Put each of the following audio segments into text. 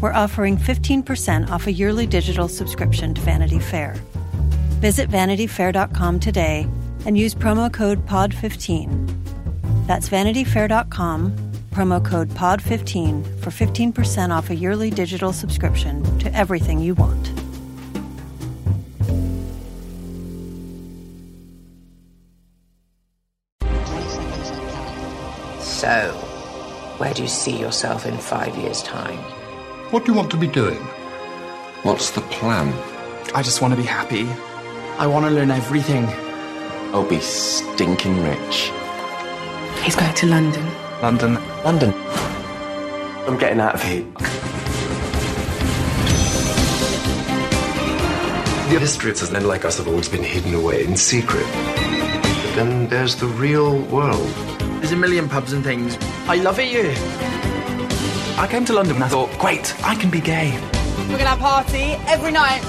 we're offering 15% off a yearly digital subscription to Vanity Fair. Visit vanityfair.com today and use promo code POD15. That's vanityfair.com, promo code POD15 for 15% off a yearly digital subscription to everything you want. So, where do you see yourself in five years' time? What do you want to be doing? What's the plan? I just want to be happy. I want to learn everything. I'll be stinking rich. He's going to London. London. London. I'm getting out of here. The historians men like us have always been hidden away in secret. But then there's the real world. There's a million pubs and things. I love it here. I came to London and I thought, great, I can be gay. We're gonna party every night.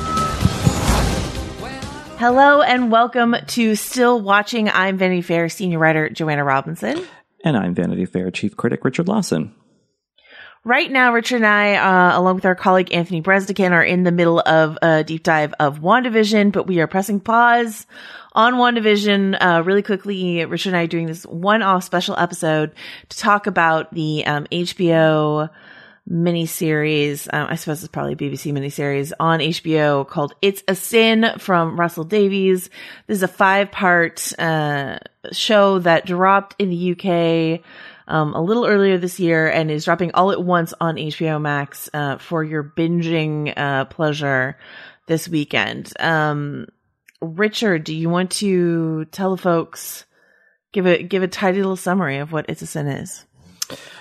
Hello and welcome to Still Watching. I'm Vanity Fair senior writer Joanna Robinson. And I'm Vanity Fair chief critic Richard Lawson. Right now, Richard and I, uh, along with our colleague Anthony Breznican, are in the middle of a deep dive of WandaVision, but we are pressing pause on WandaVision uh, really quickly. Richard and I are doing this one-off special episode to talk about the um, HBO miniseries. Um, I suppose it's probably BBC miniseries on HBO called "It's a Sin" from Russell Davies. This is a five-part uh, show that dropped in the UK um, a little earlier this year and is dropping all at once on HBO Max uh, for your binging uh, pleasure this weekend. Um, Richard, do you want to tell the folks give a give a tidy little summary of what It's a Sin is?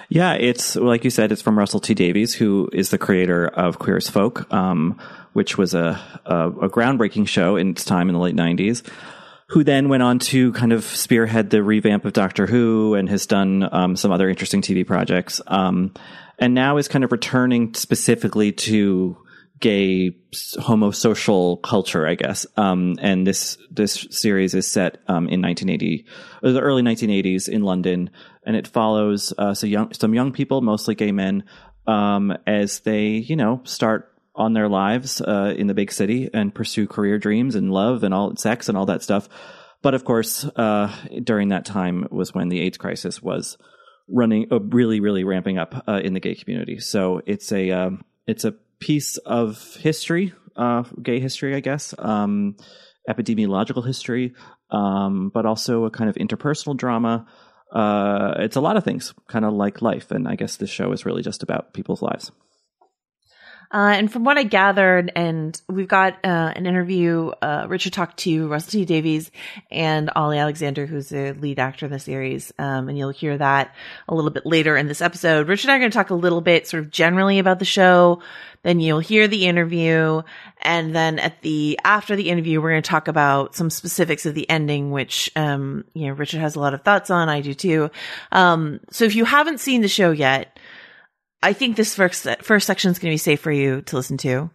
Yeah, it's like you said, it's from Russell T Davies, who is the creator of Queer as Folk, um, which was a, a, a groundbreaking show in its time in the late '90s who then went on to kind of spearhead the revamp of Doctor Who and has done um, some other interesting TV projects. Um, and now is kind of returning specifically to gay homosocial culture, I guess. Um, and this this series is set um, in 1980, the early 1980s in London, and it follows uh, so young some young people, mostly gay men, um, as they you know start on their lives uh, in the big city and pursue career dreams and love and all sex and all that stuff. But of course, uh, during that time was when the AIDS crisis was running, uh, really, really ramping up uh, in the gay community. So it's a um, it's a piece of history, uh, gay history, I guess, um, epidemiological history, um, but also a kind of interpersonal drama. Uh, it's a lot of things, kind of like life, and I guess this show is really just about people's lives. Uh, and from what I gathered, and we've got uh, an interview, uh, Richard talked to Russell T Davies and Olly Alexander, who's the lead actor in the series. Um, and you'll hear that a little bit later in this episode. Richard and I are going to talk a little bit sort of generally about the show. Then you'll hear the interview. And then at the, after the interview, we're going to talk about some specifics of the ending, which, um, you know, Richard has a lot of thoughts on. I do too. Um, so if you haven't seen the show yet, I think this first first section is going to be safe for you to listen to.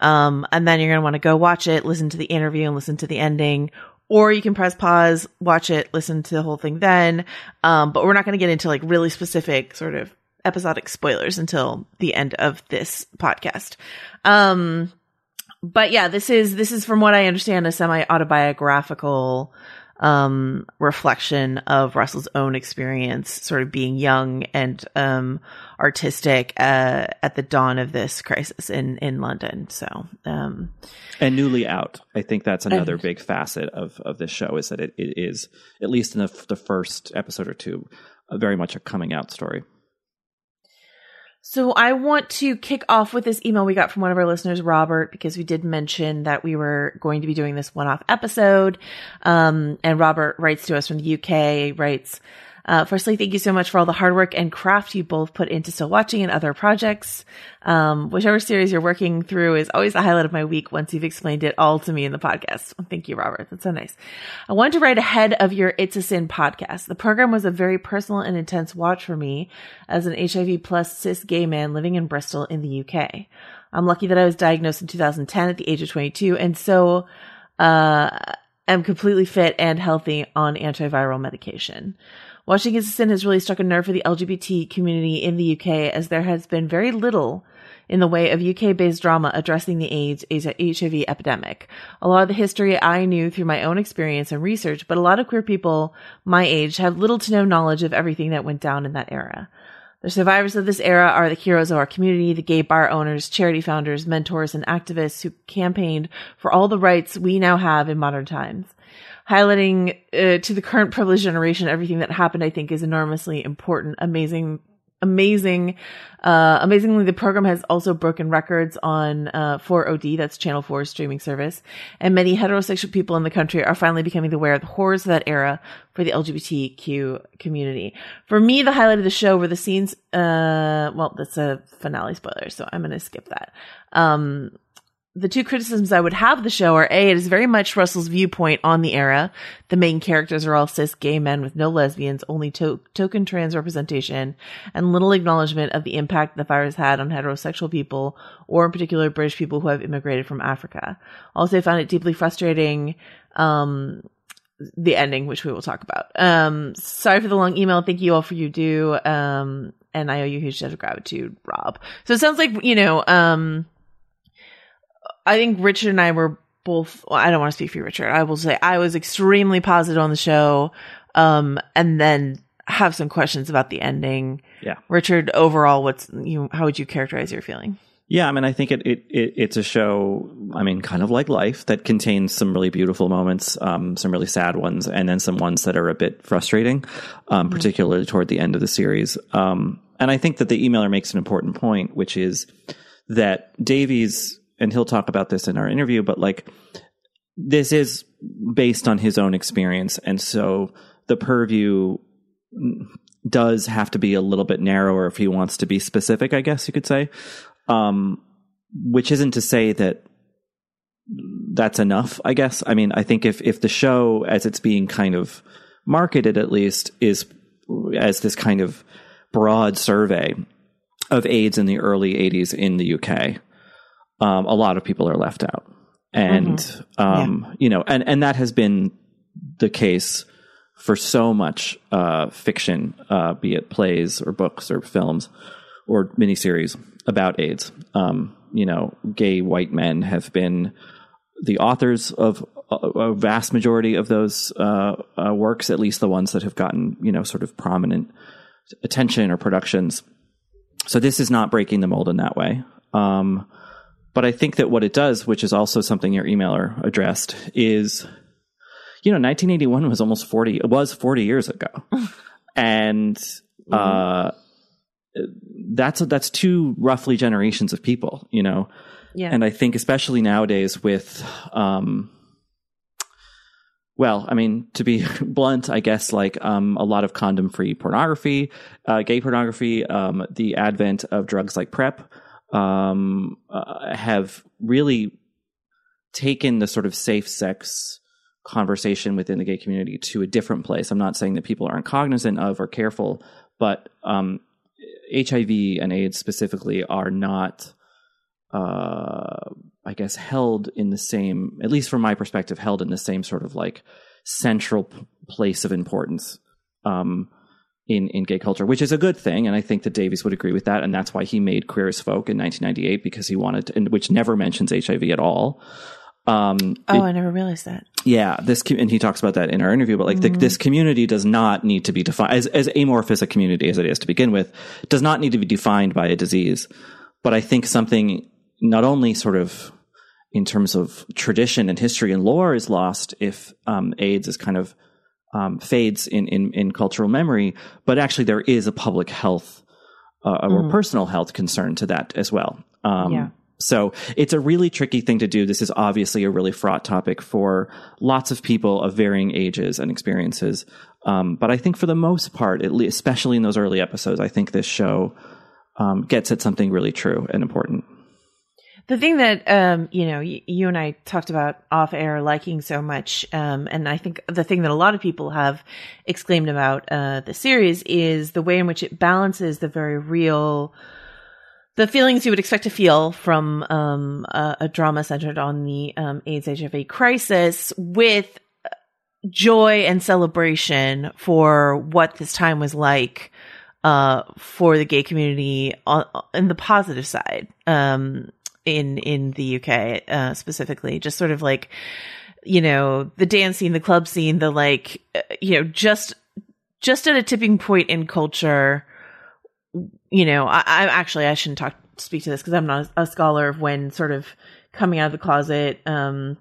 Um, and then you're going to want to go watch it, listen to the interview and listen to the ending, or you can press pause, watch it, listen to the whole thing then. Um, but we're not going to get into like really specific sort of episodic spoilers until the end of this podcast. Um, but yeah, this is, this is from what I understand, a semi autobiographical, um, reflection of Russell's own experience, sort of being young and um, artistic uh, at the dawn of this crisis in in London. So, um, and newly out, I think that's another big facet of of this show is that it, it is at least in the, the first episode or two, very much a coming out story. So I want to kick off with this email we got from one of our listeners, Robert, because we did mention that we were going to be doing this one-off episode. Um, and Robert writes to us from the UK, writes, Uh, firstly, thank you so much for all the hard work and craft you both put into still watching and other projects. Um, whichever series you're working through is always the highlight of my week once you've explained it all to me in the podcast. Thank you, Robert. That's so nice. I wanted to write ahead of your It's a Sin podcast. The program was a very personal and intense watch for me as an HIV plus cis gay man living in Bristol in the UK. I'm lucky that I was diagnosed in 2010 at the age of 22. And so, uh, am completely fit and healthy on antiviral medication. A Sin has really struck a nerve for the LGBT community in the UK as there has been very little in the way of UK based drama addressing the AIDS HIV epidemic. A lot of the history I knew through my own experience and research, but a lot of queer people my age have little to no knowledge of everything that went down in that era. The survivors of this era are the heroes of our community, the gay bar owners, charity founders, mentors, and activists who campaigned for all the rights we now have in modern times. Highlighting uh, to the current privileged generation everything that happened, I think, is enormously important, amazing amazing. Uh, amazingly, the program has also broken records on uh, 4OD, that's Channel 4's streaming service, and many heterosexual people in the country are finally becoming aware of the horrors of that era for the LGBTQ community. For me, the highlight of the show were the scenes. Uh, well, that's a finale spoiler, so I'm going to skip that. Um, the two criticisms I would have the show are A, it is very much Russell's viewpoint on the era. The main characters are all cis gay men with no lesbians, only to- token trans representation, and little acknowledgement of the impact the virus had on heterosexual people, or in particular British people who have immigrated from Africa. Also, I found it deeply frustrating, um, the ending, which we will talk about. Um, sorry for the long email. Thank you all for you do. Um, and I owe you a huge debt of gratitude, Rob. So it sounds like, you know, um, I think Richard and I were both. Well, I don't want to speak for you, Richard. I will say I was extremely positive on the show, um, and then have some questions about the ending. Yeah, Richard. Overall, what's you? How would you characterize your feeling? Yeah, I mean, I think it, it, it it's a show. I mean, kind of like life that contains some really beautiful moments, um, some really sad ones, and then some ones that are a bit frustrating, um, mm-hmm. particularly toward the end of the series. Um, and I think that the emailer makes an important point, which is that Davies and he'll talk about this in our interview, but like this is based on his own experience. And so the purview does have to be a little bit narrower if he wants to be specific, I guess you could say. Um, which isn't to say that that's enough, I guess. I mean, I think if, if the show, as it's being kind of marketed at least, is as this kind of broad survey of AIDS in the early 80s in the UK, um, a lot of people are left out. And, mm-hmm. um, yeah. you know, and, and that has been the case for so much uh, fiction, uh, be it plays or books or films or miniseries about AIDS. Um, you know, gay white men have been the authors of a vast majority of those uh, uh, works, at least the ones that have gotten, you know, sort of prominent attention or productions. So this is not breaking the mold in that way. Um, but I think that what it does, which is also something your emailer addressed, is you know, 1981 was almost 40, it was 40 years ago. and mm-hmm. uh, that's that's two roughly generations of people, you know. Yeah. And I think especially nowadays with um well, I mean, to be blunt, I guess like um, a lot of condom free pornography, uh, gay pornography, um, the advent of drugs like PrEP, um, uh, have really taken the sort of safe sex conversation within the gay community to a different place. I'm not saying that people aren't cognizant of or careful, but um, HIV and AIDS specifically are not, uh, I guess, held in the same, at least from my perspective, held in the same sort of like central p- place of importance. Um, in, in gay culture, which is a good thing. And I think that Davies would agree with that. And that's why he made Queer as Folk in 1998 because he wanted to, and which never mentions HIV at all. Um, oh, it, I never realized that. Yeah. This, and he talks about that in our interview, but like mm-hmm. the, this community does not need to be defined as, as amorphous a community as it is to begin with, does not need to be defined by a disease. But I think something not only sort of in terms of tradition and history and lore is lost if um, AIDS is kind of um, fades in, in, in cultural memory, but actually there is a public health uh, mm. or personal health concern to that as well. Um, yeah. So it's a really tricky thing to do. This is obviously a really fraught topic for lots of people of varying ages and experiences. Um, but I think for the most part, at least, especially in those early episodes, I think this show um, gets at something really true and important. The thing that um, you know, y- you and I talked about off air liking so much, um, and I think the thing that a lot of people have exclaimed about uh, the series is the way in which it balances the very real, the feelings you would expect to feel from um, a, a, drama centered on the um, AIDS HIV crisis with joy and celebration for what this time was like uh, for the gay community on, on the positive side. Um, in in the UK uh, specifically, just sort of like you know the dance scene, the club scene, the like uh, you know just just at a tipping point in culture. You know, I, I actually I shouldn't talk speak to this because I'm not a scholar of when sort of coming out of the closet um,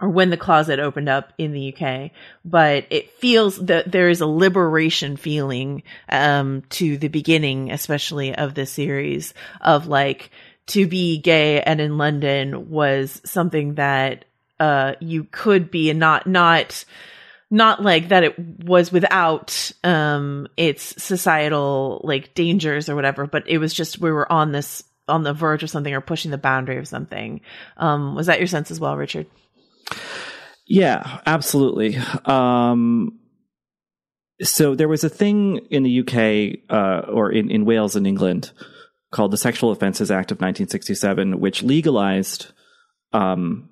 or when the closet opened up in the UK, but it feels that there is a liberation feeling um, to the beginning, especially of this series of like to be gay and in London was something that uh, you could be and not not not like that it was without um its societal like dangers or whatever but it was just we were on this on the verge of something or pushing the boundary of something. Um was that your sense as well richard? Yeah absolutely. Um so there was a thing in the UK uh, or in, in Wales and England called the Sexual Offences Act of 1967, which legalized um,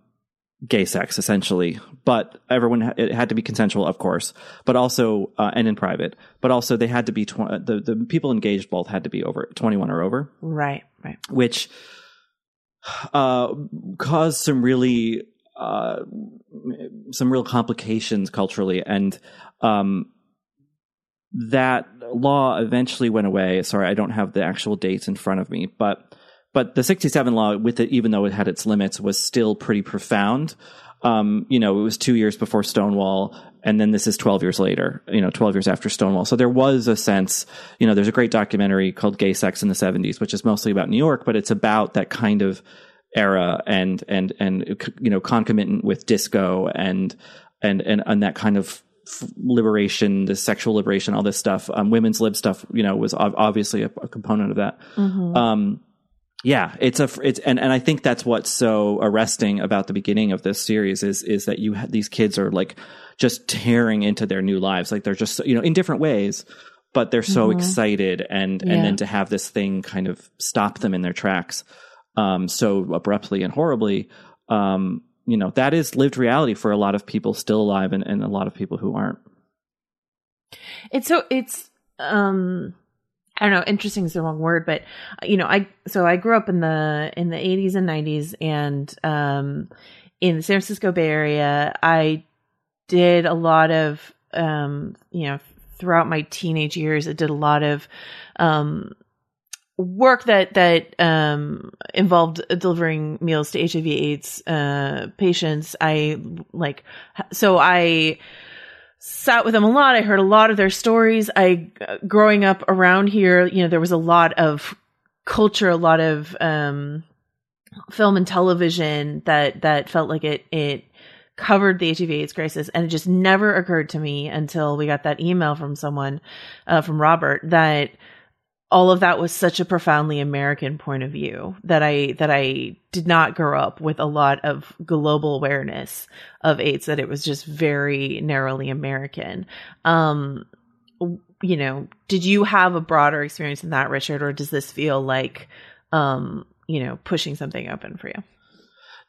gay sex essentially, but everyone it had to be consensual, of course, but also uh, and in private, but also they had to be tw- the the people engaged both had to be over 21 or over, right, right, which uh, caused some really uh, some real complications culturally. And um, that law eventually went away. Sorry, I don't have the actual dates in front of me, but but the 67 law with it even though it had its limits was still pretty profound. Um, you know, it was 2 years before Stonewall and then this is 12 years later, you know, 12 years after Stonewall. So there was a sense, you know, there's a great documentary called Gay Sex in the 70s, which is mostly about New York, but it's about that kind of era and and and you know concomitant with disco and and and and that kind of liberation, the sexual liberation, all this stuff, um, women's lib stuff, you know, was obviously a, a, component of that. Mm-hmm. Um, yeah, it's a, it's, and, and I think that's what's so arresting about the beginning of this series is, is that you, these kids are like just tearing into their new lives. Like they're just, you know, in different ways, but they're so mm-hmm. excited and, yeah. and then to have this thing kind of stop them in their tracks, um, so abruptly and horribly, um, you know that is lived reality for a lot of people still alive and, and a lot of people who aren't it's so it's um I don't know, interesting is the wrong word, but you know, I so I grew up in the in the 80s and 90s and um in the San Francisco Bay Area. I did a lot of um you know, throughout my teenage years, I did a lot of um work that that um, involved delivering meals to HIV AIDS uh, patients. I like so I sat with them a lot. I heard a lot of their stories. I growing up around here, you know, there was a lot of culture, a lot of um, film and television that that felt like it it covered the HIV AIDS crisis, and it just never occurred to me until we got that email from someone uh, from Robert that all of that was such a profoundly American point of view that I that I did not grow up with a lot of global awareness of AIDS that it was just very narrowly American. Um you know, did you have a broader experience than that, Richard, or does this feel like um, you know, pushing something open for you?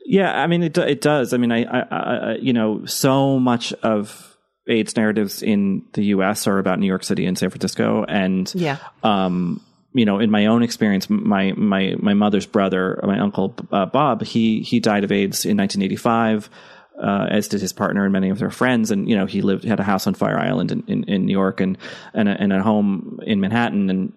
Yeah, I mean it it does. I mean I, I, I you know, so much of AIDS narratives in the U.S. are about New York City and San Francisco, and yeah, um, you know, in my own experience, my my my mother's brother, my uncle uh, Bob, he he died of AIDS in 1985. Uh, as did his partner and many of their friends. And, you know, he lived, had a house on Fire Island in, in, in New York and, and a, and a home in Manhattan. And,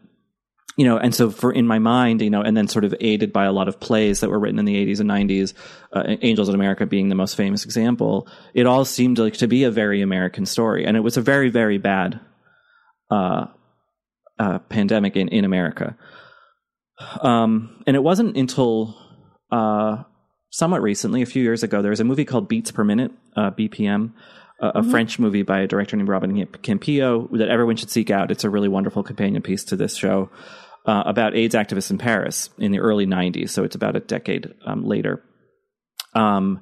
you know, and so for in my mind, you know, and then sort of aided by a lot of plays that were written in the 80s and 90s, uh, Angels in America being the most famous example, it all seemed like to be a very American story. And it was a very, very bad uh, uh, pandemic in, in America. Um, and it wasn't until uh, somewhat recently, a few years ago, there was a movie called Beats Per Minute, uh, BPM, a, a Mm-hmm. French movie by a director named Robin Campillo that everyone should seek out. It's a really wonderful companion piece to this show uh, about AIDS activists in Paris in the early 90s. So it's about a decade um, later. Um,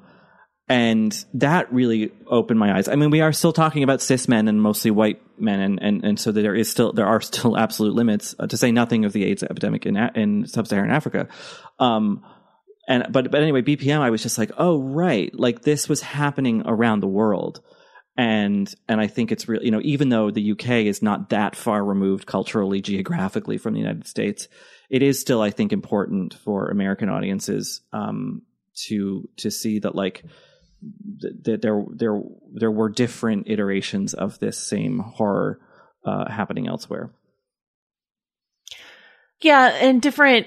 and that really opened my eyes. I mean, we are still talking about cis men and mostly white men, and, and, and so there is still there are still absolute limits. Uh, to say nothing of the AIDS epidemic in in sub-Saharan Africa. Um, and but but anyway, BPM, I was just like, oh right, like this was happening around the world, and and I think it's real. You know, even though the UK is not that far removed culturally, geographically from the United States, it is still, I think, important for American audiences um, to to see that like that there there there were different iterations of this same horror uh, happening elsewhere. Yeah, and different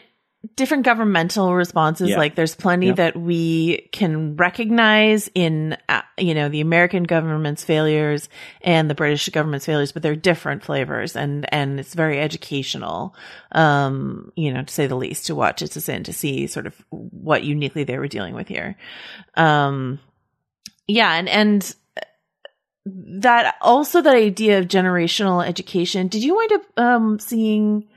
different governmental responses Yeah. like there's plenty Yeah. that we can recognize in uh, you know the American government's failures and the British government's failures but they're different flavors and and it's very educational um you know to say the least to watch It's a Sin to see sort of what uniquely they were dealing with here um yeah and and that also that idea of generational education did you wind up um seeing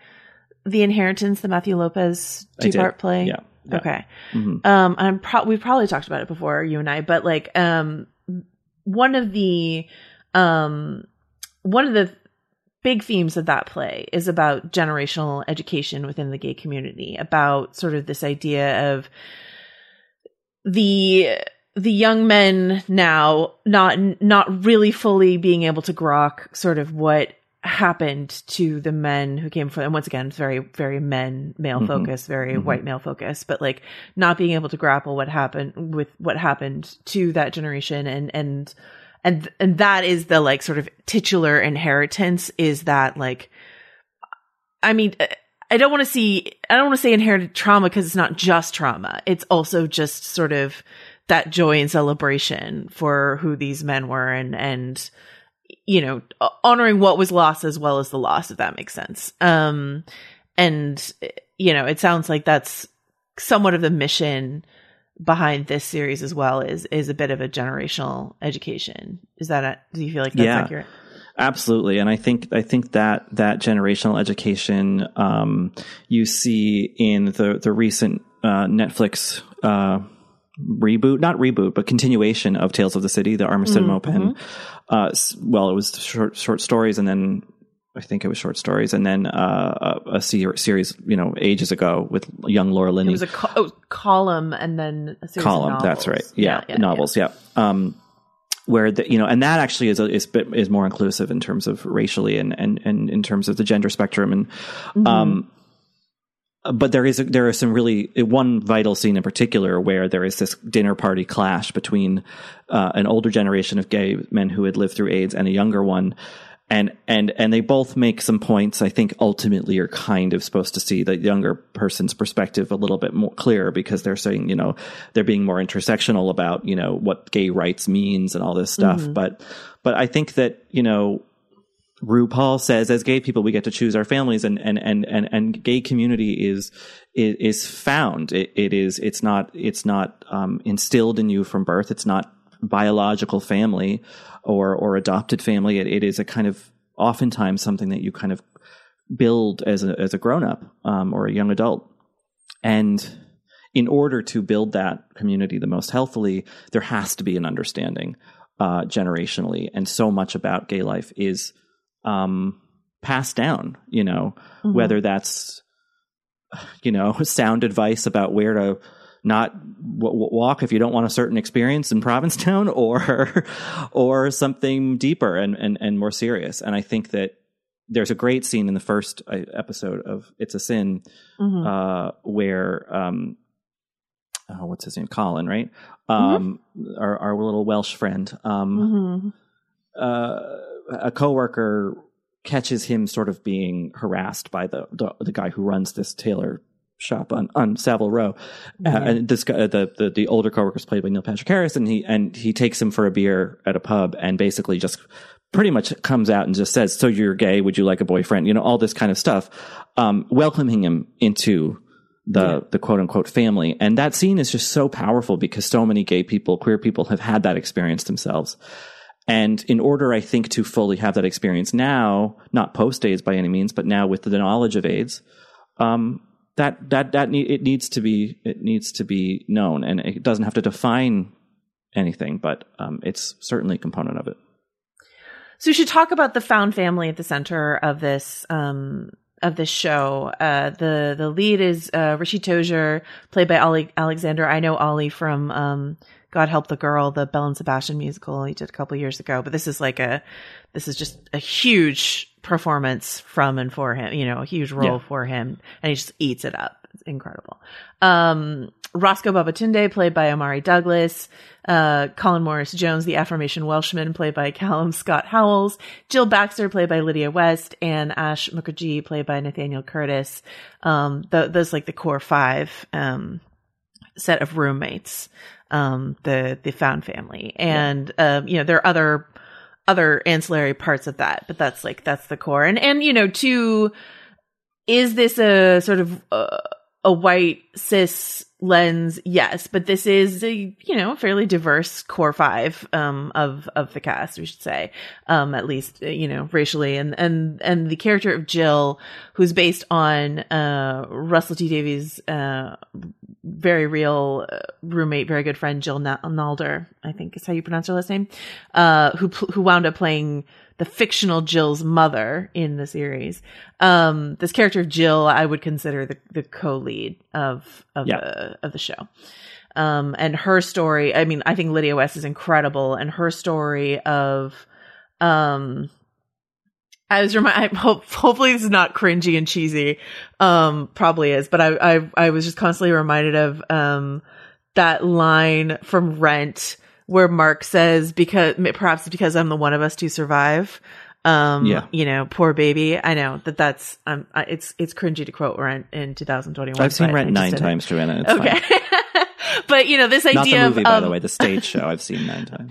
the inheritance the matthew lopez I did. two-part play Yeah. Yeah. okay Mhm. um i'm pro- we've probably talked about it before you and i but like um one of the um one of the big themes of that play is about generational education within the gay community about sort of this idea of the the young men now not not really fully being able to grok sort of what happened to the men who came from and once again it's very very men male Mhm. focus very Mhm. white male focus but like not being able to grapple what happened with what happened to that generation and and and and that is the like sort of titular inheritance is that like i mean i don't want to see i don't want to say inherited trauma because it's not just trauma it's also just sort of that joy and celebration for who these men were and and you know honoring what was lost as well as the loss if that makes sense. Um and you know it sounds like that's somewhat of the mission behind this series as well is is a bit of a generational education. Is that a, do you feel like that's Yeah. accurate? Absolutely, and I think I think that that generational education um, you see in the the recent uh, Netflix uh, reboot, not reboot, but continuation of Tales of the City, the Armistead Mhm, Maupin. Uh, well, it was short short stories, and then I think it was short stories, and then uh, a, a series, you know, ages ago with young Laura Linney it was a co- oh, column and then a series column. of That's right. novels. Yeah, novels. Yeah. Um, where the you know, and that actually is a, is bit, is more inclusive in terms of racially and and and in terms of the gender spectrum and Mm-hmm. um. But there is a, there is some really one vital scene in particular where there is this dinner party clash between uh, an older generation of gay men who had lived through AIDS and a younger one, and and and they both make some points I think ultimately you're kind of supposed to see the younger person's perspective a little bit more clear because they're saying you know they're being more intersectional about you know what gay rights means and all this stuff Mhm. but but I think that you know RuPaul says as gay people we get to choose our families and and and and, and gay community is is, is found. It, it is it's not it's not um, instilled in you from birth. It's not biological family or or adopted family. It, it is a kind of oftentimes something that you kind of build as a as a grown up um, or a young adult. And in order to build that community the most healthily there has to be an understanding uh, generationally. And so much about gay life is um, passed down you know Mhm. whether that's you know sound advice about where to not w- w- walk if you don't want a certain experience in Provincetown or or something deeper and, and and more serious and I think that there's a great scene in the first uh, episode of It's a Sin Mhm. uh, where um, oh, what's his name Colin right um, our our little Welsh friend um, Mhm. uh, a coworker catches him sort of being harassed by the the, the guy who runs this tailor shop on, on Savile Row. Uh, and this guy, the, the the older coworker is played by Neil Patrick Harris, and he and he takes him for a beer at a pub, and basically just pretty much comes out and just says, "So you're gay? Would you like a boyfriend?" You know, all this kind of stuff, um, welcoming him into the yeah. the quote unquote family. And that scene is just so powerful because so many gay people, queer people have had that experience themselves. And in order, I think, to fully have that experience now, not post AIDS by any means, but now with the knowledge of AIDS, um, that that that ne- it needs to be it needs to be known, and it doesn't have to define anything, but um, it's certainly a component of it. So we should talk about the found family at the center of this um, of this show. Uh, the the lead is uh, Ritchie Tozer, played by Olly Alexander. I know Olly from um, God Help the Girl, the Belle and Sebastian musical he did a couple years ago. But this is like a this is just a huge performance from and for him. You know, a huge role yeah. for him, and he just eats it up. It's incredible. Um, Roscoe Babatunde, played by Omari Douglas, uh, Colin Morris Jones, the Affirmation Welshman, played by Callum Scott Howells, Jill Baxter, played by Lydia West, and Ash Mukherjee, played by Nathaniel Curtis. Um, the, those like the core five, um, set of roommates, um, the, the found family. And, yeah. um, you know, there are other, other ancillary parts of that, but that's like, that's the core. And, and, you know, to, is this a sort of, uh, a white cis lens, yes, but this is a you know fairly diverse core five um, of of the cast, we should say, um, at least you know racially, and and and the character of Jill, who's based on uh, Russell T Davies' uh, very real uh, roommate, very good friend Jill Nalder, I think is how you pronounce her last name, uh, who who wound up playing the fictional Jill's mother in the series. Um, this character of Jill, I would consider the, the co-lead of, of yeah. the, of the show. Um, and her story, I mean, I think Lydia West is incredible and her story of, um, I was remind. Hope, hopefully, this is not cringy and cheesy. Um, probably is, but I, I, I was just constantly reminded of um that line from Rent where Mark says because perhaps because I'm the one of us to survive. Um, yeah. you know, poor baby. I know that that's um, it's it's cringy to quote Rent in 2021. I've seen Rent nine times, Joanna. It's okay, but you know this idea movie, of, by um, the way, the stage show I've seen nine times.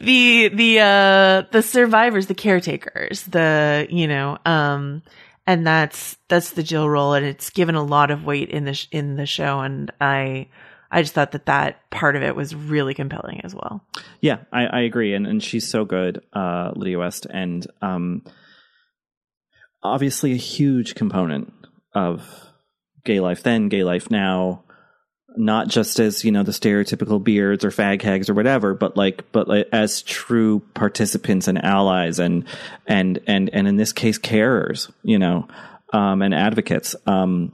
the the uh the survivors, the caretakers, the you know um and that's that's the Jill role, and it's given a lot of weight in the sh- in the show, and I I just thought that that part of it was really compelling as well. Yeah, I, I agree, and and she's so good, uh, Lydia West, and um, obviously a huge component of gay life then, gay life now. Not just as you know the stereotypical beards or fag hags or whatever, but like but like as true participants and allies and and and and in this case carers, you know, um, and advocates. Um,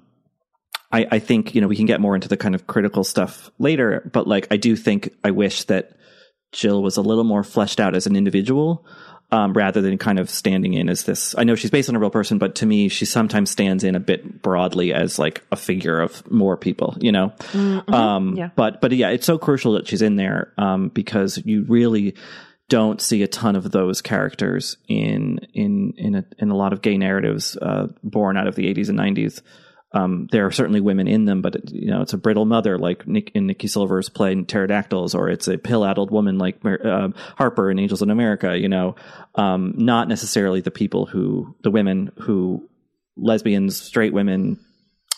I, I think, you know, we can get more into the kind of critical stuff later, but like, I do think I wish that Jill was a little more fleshed out as an individual. Um, rather than kind of standing in as this. I know she's based on a real person, but to me, she sometimes stands in a bit broadly as like a figure of more people, you know? Mm-hmm. Um, yeah. But, but yeah, it's so crucial that she's in there, um, because you really don't see a ton of those characters in, in, in a, in a lot of gay narratives, uh, born out of the 80s and 90s. Um, there are certainly women in them, but it, you know, it's a brittle mother like Nick in Nicky Silver's play Pterodactyls, or it's a pill-addled woman like uh, Harper in Angels in America. You know, um, not necessarily the people who, the women who, lesbians, straight women,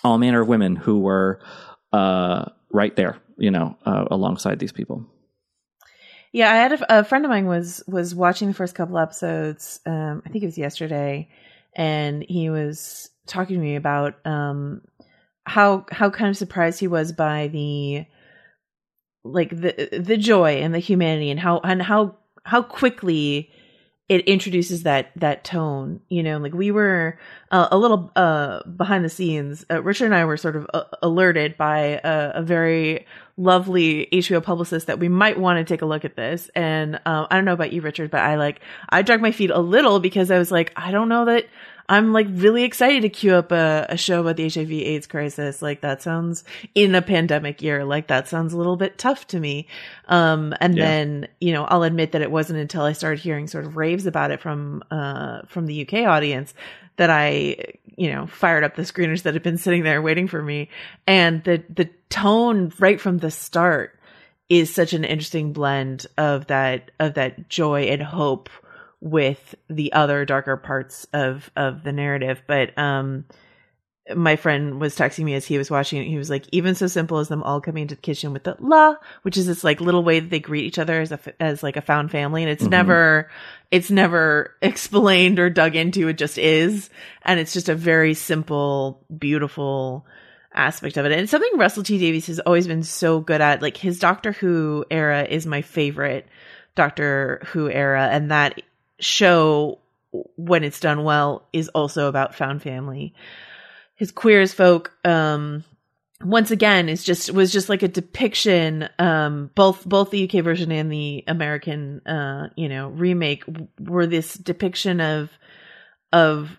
all manner of women who were uh, right there. You know, uh, alongside these people. Yeah, I had a, a, friend of mine was was watching the first couple episodes. Um, I think it was yesterday, and he was talking to me about um, how how kind of surprised he was by the like the the joy and the humanity and how and how how quickly it introduces that that tone you know? Like we were uh, a little uh behind the scenes uh, richard and i were sort of uh, alerted by a, a, very lovely hbo publicist that we might want to take a look at this. And um, i don't know about you richard but i like i dragged my feet a little because i was like i don't know that I'm like really excited to queue up a, a show about the HIV AIDS crisis. Like that sounds in a pandemic year. Like that sounds a little bit tough to me. Um, and yeah. then, you know, I'll admit that it wasn't until I started hearing sort of raves about it from, uh, from the UK audience that I, you know, fired up the screeners that had been sitting there waiting for me. And the, the tone right from the start is such an interesting blend of that, of that joy and hope with the other darker parts of of the narrative but um my friend was texting me as he was watching it. He was like, even so simple as them all coming into the kitchen with the la, which is this like little way that they greet each other as a, as like a found family. And it's mm-hmm. never, it's never explained or dug into. It just is. And it's just a very simple, beautiful aspect of it. And something Russell T Davies has always been so good at, like his Doctor Who era is my favorite Doctor Who era. And that show, when it's done well, is also about found family. His queer as folk um once again is just was just like a depiction um both both the UK version and the American uh you know remake were this depiction of of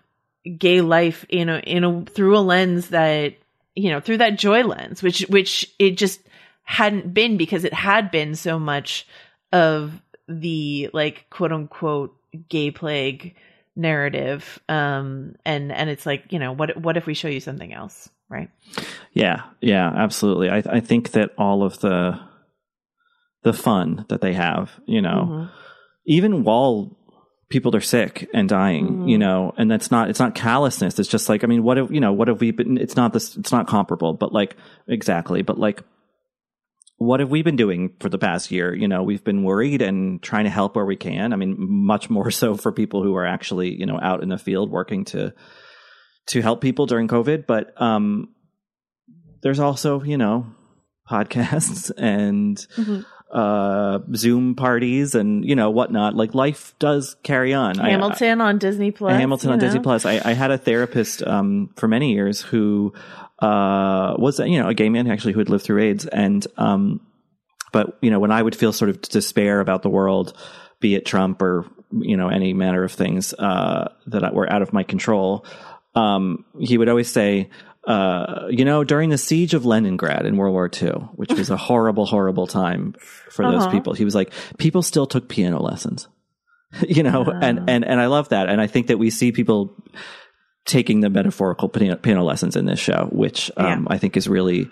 gay life in a in a through a lens that you know through that joy lens which which it just hadn't been because it had been so much of the like quote unquote gay plague narrative um and and it's like you know what what if we show you something else right yeah yeah absolutely i i think that all of the the fun that they have you know mm-hmm. even while people are sick and dying mm-hmm. you know and that's not it's not callousness it's just like i mean what have you know what have we been it's not this it's not comparable but like exactly but like what have we been doing for the past year? You know, we've been worried and trying to help where we can. I mean, much more so for people who are actually, you know, out in the field working to to help people during COVID. But um, there's also, you know, podcasts and mm-hmm. uh, Zoom parties and you know whatnot. Like life does carry on. Hamilton I, on Disney Plus. Hamilton on know. Disney Plus. I, I, had a therapist um, for many years who uh, was you know a gay man actually who had lived through AIDS, and um, but you know when I would feel sort of despair about the world, be it Trump or you know any manner of things uh, that were out of my control, um, he would always say. Uh, you know, during the siege of Leningrad in World War II, which was a horrible, horrible time for those uh-huh. people, he was like, people still took piano lessons you know, and, and, and I love that. And I think that we see people taking the metaphorical piano, piano lessons in this show, which um, yeah. I think is really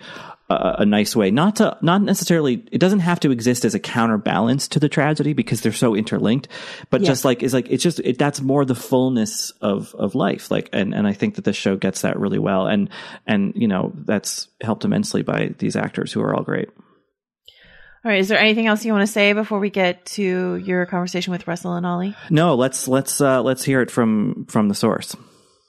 a, a, nice way not to not necessarily it doesn't have to exist as a counterbalance to the tragedy because they're so interlinked, but yeah. just like is like it's just it, that's more the fullness of of life. Like and and I think that the show gets that really well, and and you know that's helped immensely by these actors who are all great. All right. Is there anything else you want to say before we get to your conversation with Russell and Olly? No. Let's let's uh, let's hear it from from the source.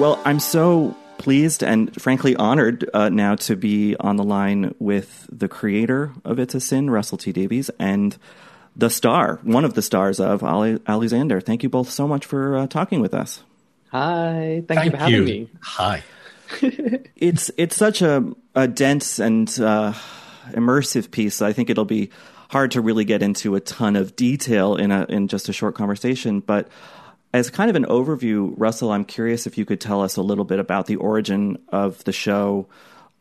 Well, I'm so pleased and frankly honored uh, now to be on the line with the creator of It's a Sin, Russell T Davies, and the star, one of the stars of Olly Alexander. Thank you both so much for uh, talking with us. Hi, thank, thank you for having you. me. Hi. it's it's such a, a dense and uh, immersive piece. I think it'll be hard to really get into a ton of detail in a in just a short conversation, but as kind of an overview, Russell, I'm curious if you could tell us a little bit about the origin of the show.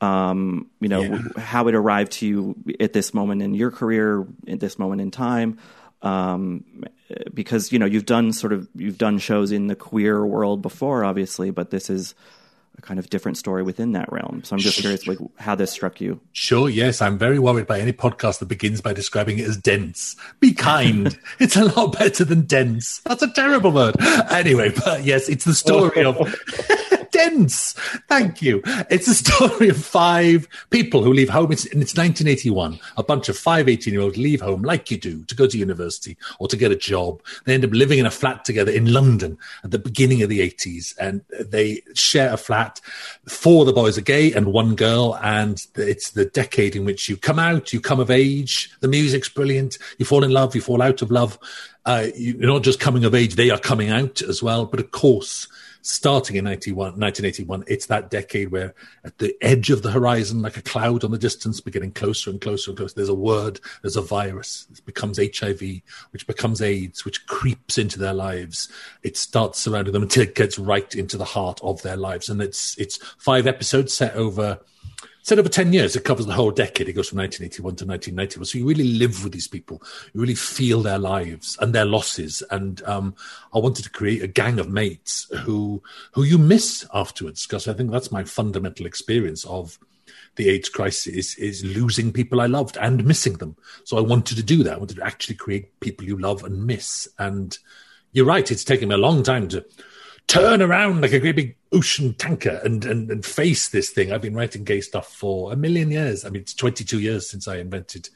Um, you know, yeah. how it arrived to you at this moment in your career, at this moment in time. Um, because you know you've done sort of you've done shows in the queer world before, obviously, but this is a kind of different story within that realm. So I'm just curious, like, how this struck you. Sure. Yes, I'm very worried by any podcast that begins by describing it as dense. Be kind. it's a lot better than dense. That's a terrible word. Anyway, but yes, it's the story of. dense. Thank you. It's a story of five people who leave home. It's, it's 1981. A bunch of five 18 year olds leave home like you do to go to university or to get a job. They end up living in a flat together in London at the beginning of the 80s. And they share a flat. Four of the boys are gay and one girl. And it's the decade in which you come out, you come of age. The music's brilliant. You fall in love, you fall out of love. Uh, you're not just coming of age, they are coming out as well. But of course, starting in 91, 1981, it's that decade where at the edge of the horizon, like a cloud on the distance, we're getting closer and closer and closer. There's a word, there's a virus. It becomes HIV, which becomes AIDS, which creeps into their lives. It starts surrounding them until it gets right into the heart of their lives. And it's it's five episodes set over set over 10 years. It covers the whole decade. It goes from 1981 to 1991. So you really live with these people. You really feel their lives and their losses. And um, I wanted to create a gang of mates who who you miss afterwards, because I think that's my fundamental experience of the AIDS crisis is, losing people I loved and missing them. So I wanted to do that. I wanted to actually create people you love and miss. And you're right. It's taken me a long time to turn around like a great big ocean tanker and, and, and face this thing. I've been writing gay stuff for a million years. I mean, it's 22 years since I invented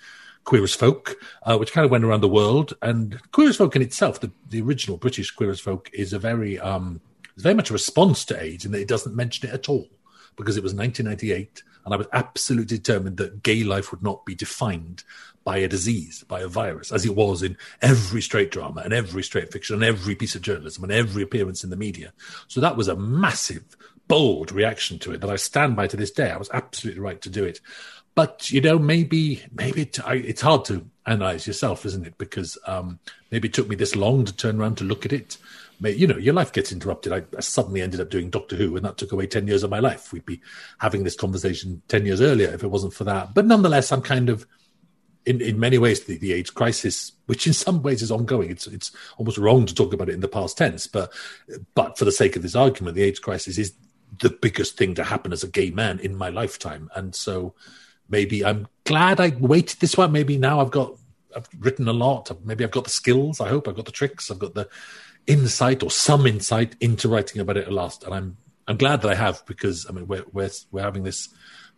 Queer as Folk, uh, which kind of went around the world. And Queer as Folk in itself, the, the original British Queer as Folk, is a very, um, very much a response to AIDS in that it doesn't mention it at all because it was 1998 and I was absolutely determined that gay life would not be defined by a disease, by a virus, as it was in every straight drama and every straight fiction and every piece of journalism and every appearance in the media. So that was a massive, bold reaction to it that I stand by to this day. I was absolutely right to do it. But you know, maybe maybe it, I, it's hard to analyze yourself, isn't it? Because um, maybe it took me this long to turn around to look at it. You know, your life gets interrupted. I, I suddenly ended up doing Doctor Who, and that took away ten years of my life. We'd be having this conversation ten years earlier if it wasn't for that. But nonetheless, I'm kind of in, in many ways the, the AIDS crisis, which in some ways is ongoing. It's it's almost wrong to talk about it in the past tense, but but for the sake of this argument, the AIDS crisis is the biggest thing to happen as a gay man in my lifetime, and so maybe I'm glad I waited this one. Maybe now I've got I've written a lot. Maybe I've got the skills. I hope I've got the tricks. I've got the insight or some insight into writing about it at last, and I'm I'm glad that I have because I mean we're we're we're having this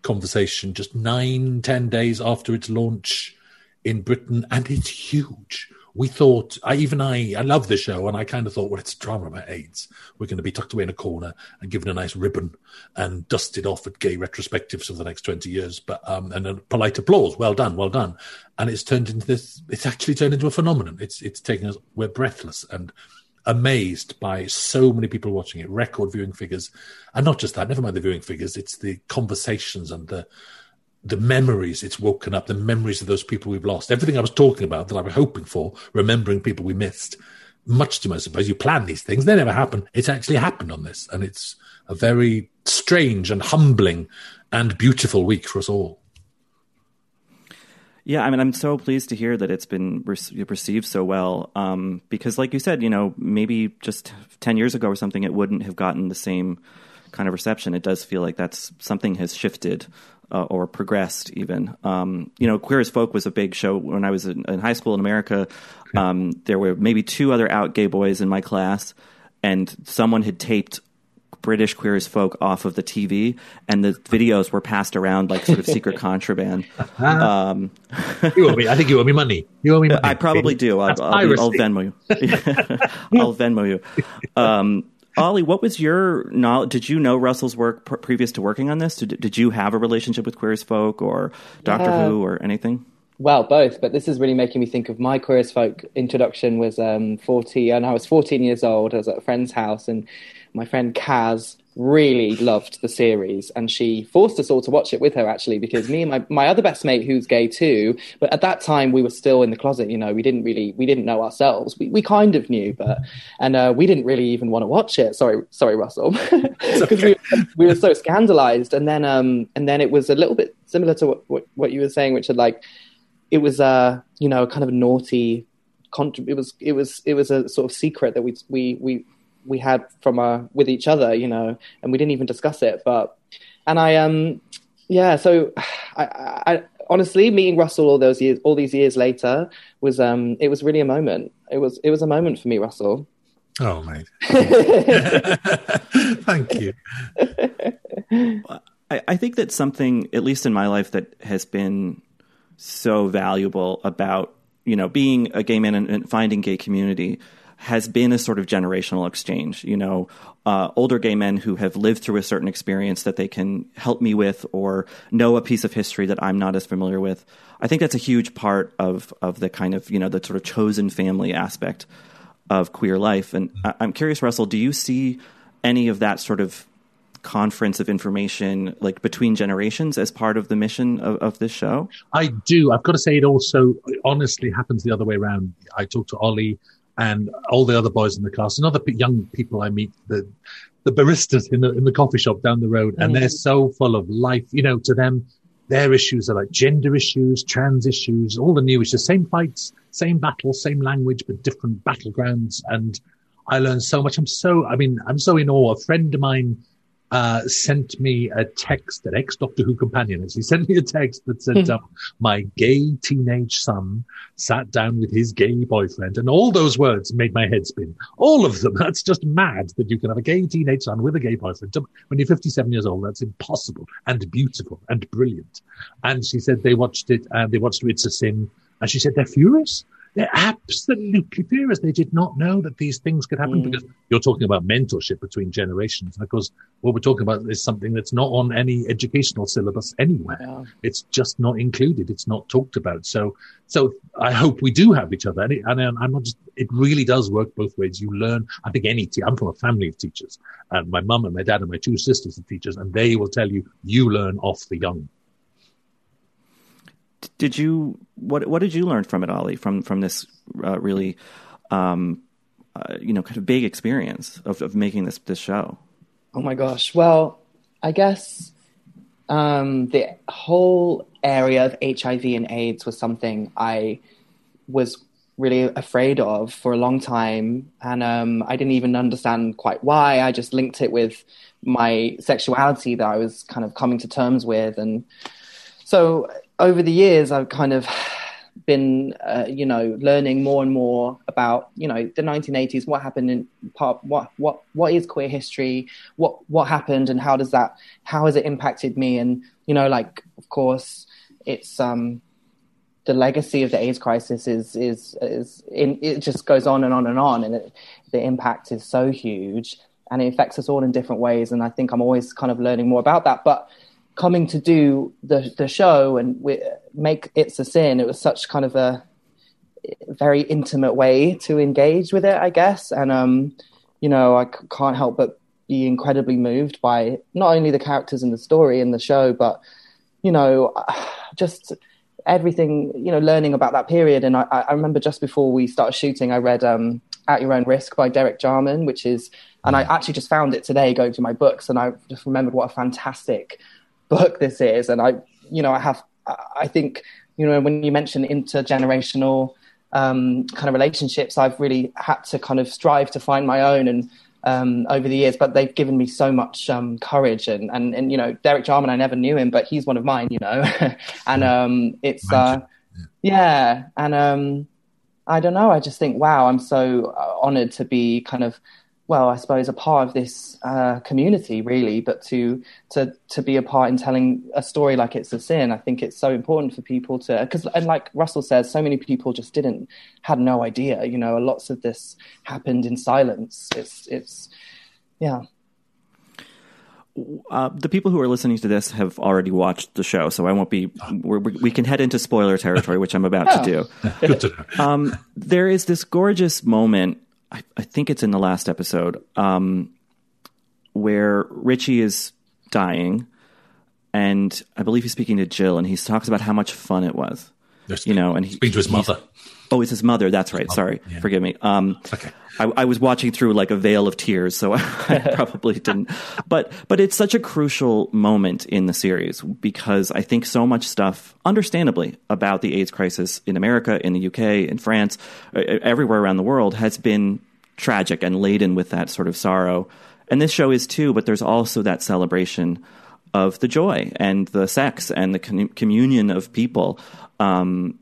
conversation just nine ten days after its launch in Britain, and it's huge. We thought, I even I, I love the show, and I kind of thought, well, it's a drama about AIDS. We're going to be tucked away in a corner and given a nice ribbon and dusted off at gay retrospectives for the next twenty years. But um, and a polite applause, well done, well done. And it's turned into this. It's actually turned into a phenomenon. It's it's taking us. We're breathless and amazed by so many people watching it, record viewing figures, and not just that. Never mind the viewing figures. It's the conversations and the the memories it's woken up, the memories of those people we've lost, everything I was talking about that I was hoping for, remembering people we missed. Much to my surprise, you plan these things, they never happen. It's actually happened on this. And it's a very strange and humbling and beautiful week for us all. Yeah, I mean, I'm so pleased to hear that it's been re- received so well. Um, because, like you said, you know, maybe just 10 years ago or something, it wouldn't have gotten the same kind of reception. It does feel like that's something has shifted uh, or progressed even. Um, you know, Queer as Folk was a big show when I was in, in high school in America. Um, there were maybe two other out gay boys in my class, and someone had taped British Queer as Folk off of the TV, and the videos were passed around like sort of secret contraband. Um, you owe me. I think you owe me money. You owe me money. I probably do. I'll, I'll, I'll, Venmo you. I'll Venmo you. Um, Olly, what was your knowledge? Did you know Russell's work pr- previous to working on this? Did, did you have a relationship with Queer as Folk or Doctor yeah. Who or anything? Well, both, but this is really making me think of my Queer as Folk introduction was um, 40, and I was 14 years old. I was at a friend's house, and my friend Kaz really loved the series and she forced us all to watch it with her actually because me and my, my other best mate who's gay too but at that time we were still in the closet you know we didn't really we didn't know ourselves. We, we kind of knew but and uh, we didn't really even want to watch it. Sorry sorry russell. Because okay. we, we were so scandalized and then um and then it was a little bit similar to what, what, what you were saying which had like it was uh you know kind of naughty it was it was it was a sort of secret that we we we we had from uh, with each other, you know, and we didn't even discuss it. But and I um yeah, so I, I honestly meeting Russell all those years, all these years later was um it was really a moment. It was it was a moment for me, Russell. Oh mate, thank you. I, I think that something, at least in my life, that has been so valuable about you know being a gay man and, and finding gay community has been a sort of generational exchange. You know, uh, older gay men who have lived through a certain experience that they can help me with or know a piece of history that I'm not as familiar with. I think that's a huge part of of the kind of you know the sort of chosen family aspect of queer life. And I- I'm curious, Russell, do you see any of that sort of conference of information like between generations as part of the mission of, of this show? I do. I've got to say, it also honestly happens the other way around. I talk to Olly and all the other boys in the class and other young people I meet, the the baristas in the in the coffee shop down the road, and mm. they're so full of life. You know, to them, their issues are like gender issues, trans issues, all the new issues, same fights, same battles, same language, but different battlegrounds. And I learned so much. I'm so, I mean, I'm so in awe. A friend of mine uh, sent me a text, an ex Doctor Who companion is. He sent me a text that said, um, my gay teenage son sat down with his gay boyfriend. And all those words made my head spin. All of them. That's just mad that you can have a gay teenage son with a gay boyfriend. When you're 57 years old, that's impossible and beautiful and brilliant. And she said they watched it and they watched It's a Sin. And she said they're furious they're absolutely furious. They did not know that these things could happen mm. because you're talking about mentorship between generations. And of course, what we're talking about is something that's not on any educational syllabus anywhere. Yeah. It's just not included. It's not talked about. So, so I hope we do have each other. And, it, and I'm not just, it really does work both ways. You learn, I think any, te- I'm from a family of teachers and my mum and my dad and my two sisters are teachers and they will tell you, you learn off the young did you what what did you learn from it, Olly? From from this uh, really, um, uh, you know, kind of big experience of, of making this this show. Oh my gosh! Well, I guess um, the whole area of HIV and AIDS was something I was really afraid of for a long time, and um, I didn't even understand quite why. I just linked it with my sexuality that I was kind of coming to terms with, and so over the years, I've kind of been, uh, you know, learning more and more about, you know, the 1980s, what happened in part, what, what, what is queer history, what, what happened, and how does that, how has it impacted me? And you know, like, of course, it's um, the legacy of the AIDS crisis is is is in, it just goes on and on and on, and it, the impact is so huge, and it affects us all in different ways. And I think I'm always kind of learning more about that, but coming to do the the show and we, make it's a sin it was such kind of a very intimate way to engage with it i guess. And um you know i c- can't help but be incredibly moved by not only the characters in the story in the show but you know just everything you know learning about that period. And i, I remember just before we started shooting i read um at your own risk by derek jarman which is and i actually just found it today going through my books and i just remembered what a fantastic book this is. And I, you know, I have, I think, you know, when you mention intergenerational um, kind of relationships, I've really had to kind of strive to find my own and um, over the years, but they've given me so much um, courage and, and, and, you know, Derek Jarman, I never knew him, but he's one of mine, you know, and um, it's, uh, yeah. And um, I don't know, I just think, wow, I'm so uh, honored to be kind of well, I suppose a part of this uh, community, really. But to to to be a part in telling a story like it's a sin, I think it's so important for people to because, and like Russell says, so many people just didn't had no idea. You know, lots of this happened in silence. It's it's yeah. Uh, the people who are listening to this have already watched the show, so I won't be. we can head into spoiler territory, which I'm about oh. to do. Good to know. Um, there is this gorgeous moment I, I think it's in the last episode, um, where Ritchie is dying, and I believe he's speaking to Jill, and he talks about how much fun it was. You know, and he speaks to his mother. Oh, it's his mother. That's right. Sorry, yeah. forgive me. Um, okay. I, I, was watching through like a veil of tears, so I probably didn't. But but it's such a crucial moment in the series because I think so much stuff, understandably, about the AIDS crisis in America, in the UK, in France, everywhere around the world, has been tragic and laden with that sort of sorrow. And this show is too, but there's also that celebration of the joy and the sex and the communion of people. Um,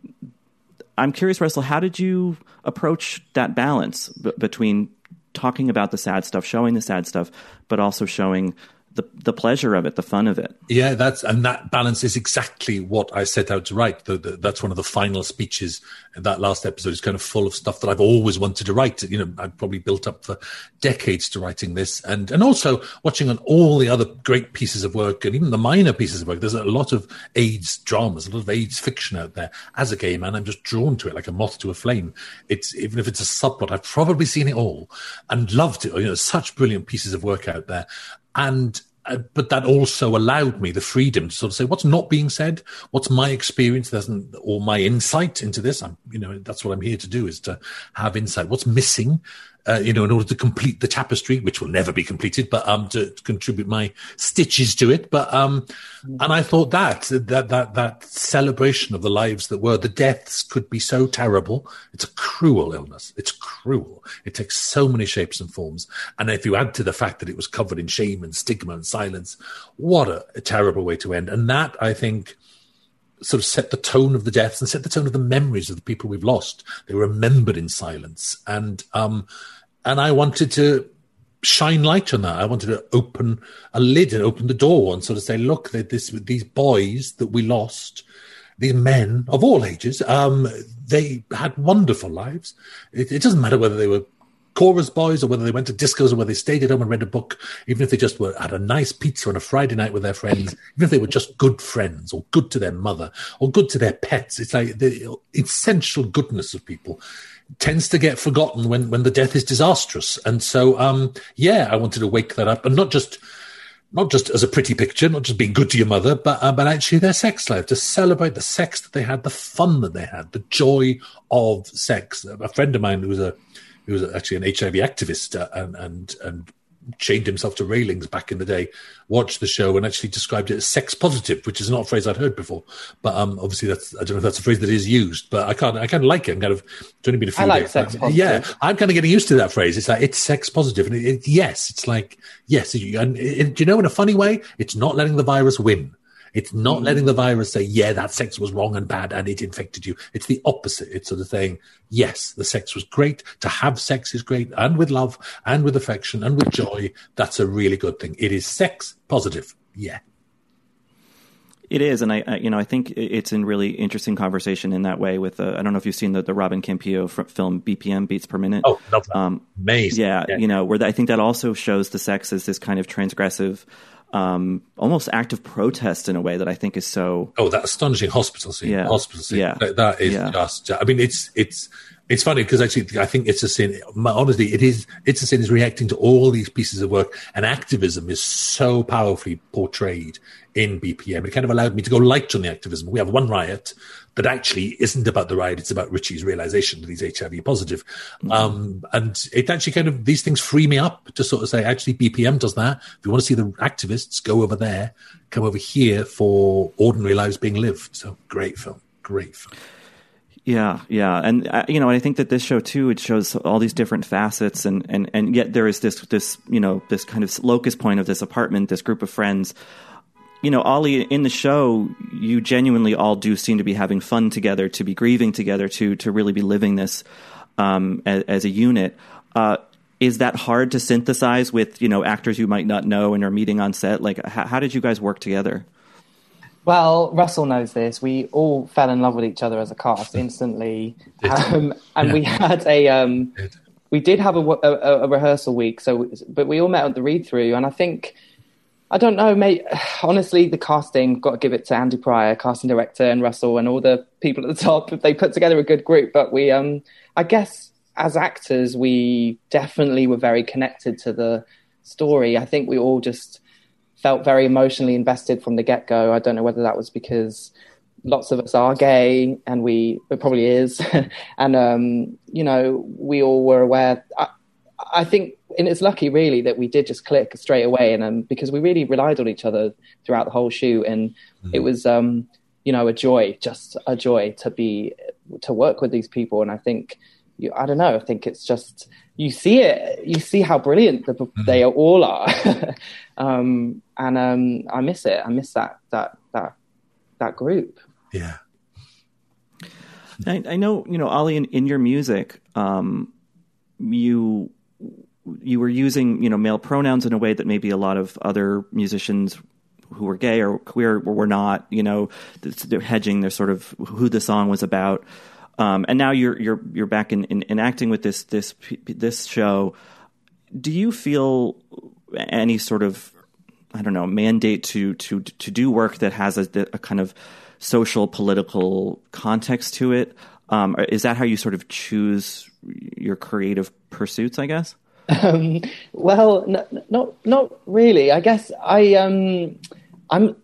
I'm curious, Russell, how did you approach that balance b- between talking about the sad stuff, showing the sad stuff, but also showing the the pleasure of it, the fun of it. Yeah, that's and that balance is exactly what I set out to write. The, the, that's one of the final speeches. That last episode is kind of full of stuff that I've always wanted to write. You know, I've probably built up for decades to writing this, and and also watching on all the other great pieces of work and even the minor pieces of work. There's a lot of AIDS dramas, a lot of AIDS fiction out there. As a gay man, I'm just drawn to it like a moth to a flame. It's even if it's a subplot, I've probably seen it all and loved it. You know, such brilliant pieces of work out there and uh, but that also allowed me the freedom to sort of say what's not being said, what's my experience, doesn't or my insight into this. I'm, you know, that's what I'm here to do is to have insight. What's missing, uh, you know, in order to complete the tapestry, which will never be completed, but um, to, to contribute my stitches to it. But um, and I thought that that that that celebration of the lives that were the deaths could be so terrible. It's a cruel illness. It's cruel. It takes so many shapes and forms. And if you add to the fact that it was covered in shame and stigma and silence, what a, a terrible way to end. And that I think sort of set the tone of the deaths and set the tone of the memories of the people we've lost. They were remembered in silence, and um, and I wanted to shine light on that. I wanted to open a lid and open the door and sort of say, look, this these boys that we lost, these men of all ages, um, they had wonderful lives. It, it doesn't matter whether they were chorus boys or whether they went to discos or whether they stayed at home and read a book, even if they just were had a nice pizza on a Friday night with their friends, even if they were just good friends or good to their mother or good to their pets. It's like the essential goodness of people tends to get forgotten when, when the death is disastrous. And so, um, yeah, I wanted to wake that up and not just, not just as a pretty picture, not just being good to your mother, but, uh, but actually their sex life, to celebrate the sex that they had, the fun that they had, the joy of sex. A friend of mine who was a, who was actually an HIV activist uh, and, and, and chained himself to railings back in the day, watched the show and actually described it as sex positive, which is not a phrase I'd heard before. But um, obviously, that's I don't know if that's a phrase that is used, but I can't I kind of like it. I'm kind of it's only been a few I like days. sex positive. Yeah, I'm kind of getting used to that phrase. It's like it's sex positive, and it, it, yes, it's like yes, and it, you know, in a funny way, it's not letting the virus win. It's not Mm. letting the virus say, yeah, that sex was wrong and bad and it infected you. It's the opposite. It's sort of saying, yes, the sex was great. To have sex is great and with love and with affection and with joy. That's a really good thing. It is sex positive. Yeah. It is, and I, I, you know, I think it's in really interesting conversation in that way. With uh, I don't know if you've seen the, the Robin Campillo film BPM Beats Per Minute. Oh. Um, Amazing. Yeah, Yeah. you know, where I think that also shows the sex as this kind of transgressive, um, almost act of protest in a way that I think is so. Oh, that astonishing hospital scene. Yeah. Hospital scene. Yeah. That, that is Yeah. just, I mean, it's, it's, it's funny because actually I think it's a sin. Honestly, it is, it's a sin is reacting to all these pieces of work and activism is so powerfully portrayed in BPM. It kind of allowed me to go light on the activism. We have one riot that actually isn't about the ride. It's about Ritchie's realization that he's HIV positive. Um, and it actually kind of, these things free me up to sort of say, actually, BPM does that. If you want to see the activists, go over there, come over here for ordinary lives being lived. So great film. Great film. Yeah, yeah, and uh, you know, I think that this show too it shows all these different facets, and and and yet there is this this you know this kind of locus point of this apartment, this group of friends. You know, Olly, in the show, you genuinely all do seem to be having fun together, to be grieving together, to to really be living this um, as, as a unit. Uh, is that hard to synthesize with you know actors you might not know and are meeting on set? Like, h- how did you guys work together? Well, Russell knows this. We all fell in love with each other as a cast instantly, um, and we had a um, we did have a, a, a rehearsal week. So, but we all met at the read through, and I think I don't know, mate. Honestly, the casting got to give it to Andy Pryor, casting director, and Russell, and all the people at the top. They put together a good group. But we, um, I guess, as actors, we definitely were very connected to the story. I think we all just felt very emotionally invested from the get go. I don't know whether that was because lots of us are gay, and we it probably is, and um, you know, we all were aware. I, I think, and it's lucky really that we did just click straight away, and um, because we really relied on each other throughout the whole shoot, and it was, um, you know, a joy, just a joy to be to work with these people, and I think, you, I don't know, I think it's just you see it, you see how brilliant the, they all are, um, and um, I miss it. I miss that that that that group. Yeah. I, I know, you know, Olly, in, in your music, um, you you were using you know male pronouns in a way that maybe a lot of other musicians who were gay or queer were not. You know, they're hedging their sort of who the song was about. Um, and now you're you're you're back in, in, in acting with this this this show. Do you feel any sort of I don't know mandate to to to do work that has a, a kind of social political context to it? Um, is that how you sort of choose your creative pursuits? I guess. Um, well, no, not not really. I guess I um, I'm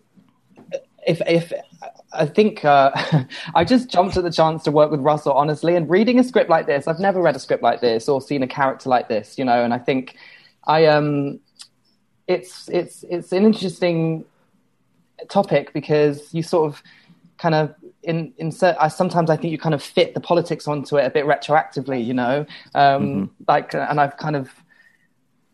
if if I think uh, I just jumped at the chance to work with Russell, honestly. And reading a script like this, I've never read a script like this or seen a character like this, you know. And I think I um, it's it's it's an interesting topic because you sort of kind of in insert. I, sometimes I think you kind of fit the politics onto it a bit retroactively, you know. Um, mm-hmm. Like, and I've kind of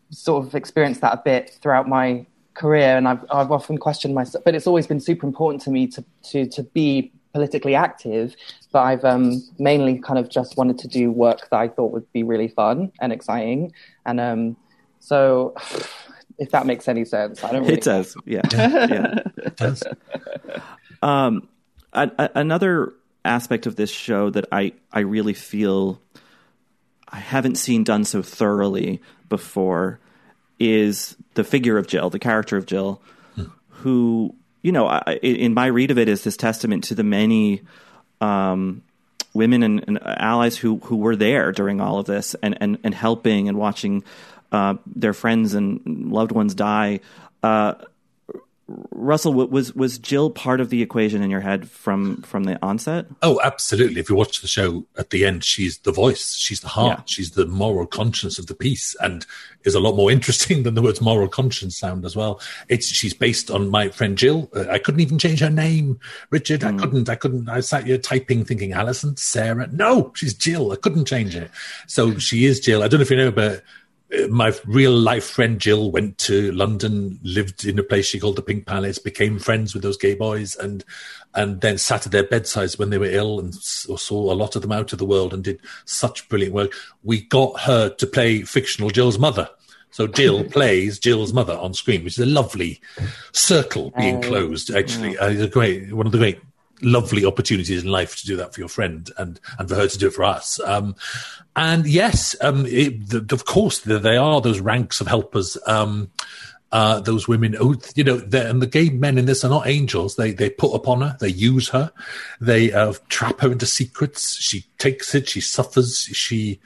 sort of experienced that a bit throughout my career, and I've I've often questioned myself, but it's always been super important to me to to to be politically active. But I've um, mainly kind of just wanted to do work that I thought would be really fun and exciting, and um, so. If that makes any sense, I don't. Really it does, yeah, yeah, it does. Um, a, a, another aspect of this show that I I really feel I haven't seen done so thoroughly before is the figure of Jill, the character of Jill, who you know, I, in my read of it, is this testament to the many um, women and, and, allies who who were there during all of this and and, and helping and watching uh, their friends and loved ones die. Uh, Russell, was was Jill part of the equation in your head from from the onset? Oh, absolutely. If you watch the show at the end, she's the voice, she's the heart, yeah. she's the moral conscience of the piece, and is a lot more interesting than the words moral conscience sound as well. It's she's based on my friend Jill. Uh, I couldn't even change her name, Richard. Mm. I couldn't. I couldn't. I sat here typing, thinking Alison, Sarah. No, she's Jill. I couldn't change it. So she is Jill. I don't know if you know, but my real life friend Jill went to London, lived in a place she called the Pink Palace, became friends with those gay boys, and and then sat at their bedsides when they were ill and saw a lot of them out of the world and did such brilliant work. We got her to play fictional Jill's mother. So Jill plays Jill's mother on screen, which is a lovely circle being oh, closed. Actually, uh, it's a great one of the great lovely opportunities in life to do that for your friend and and for her to do it for us. Um, and yes, um, it, the, of course, there they are those ranks of helpers. Um, uh, those women, who, you know, and the gay men in this are not angels. They they put upon her, they use her, they uh, trap her into secrets. She takes it, she suffers, she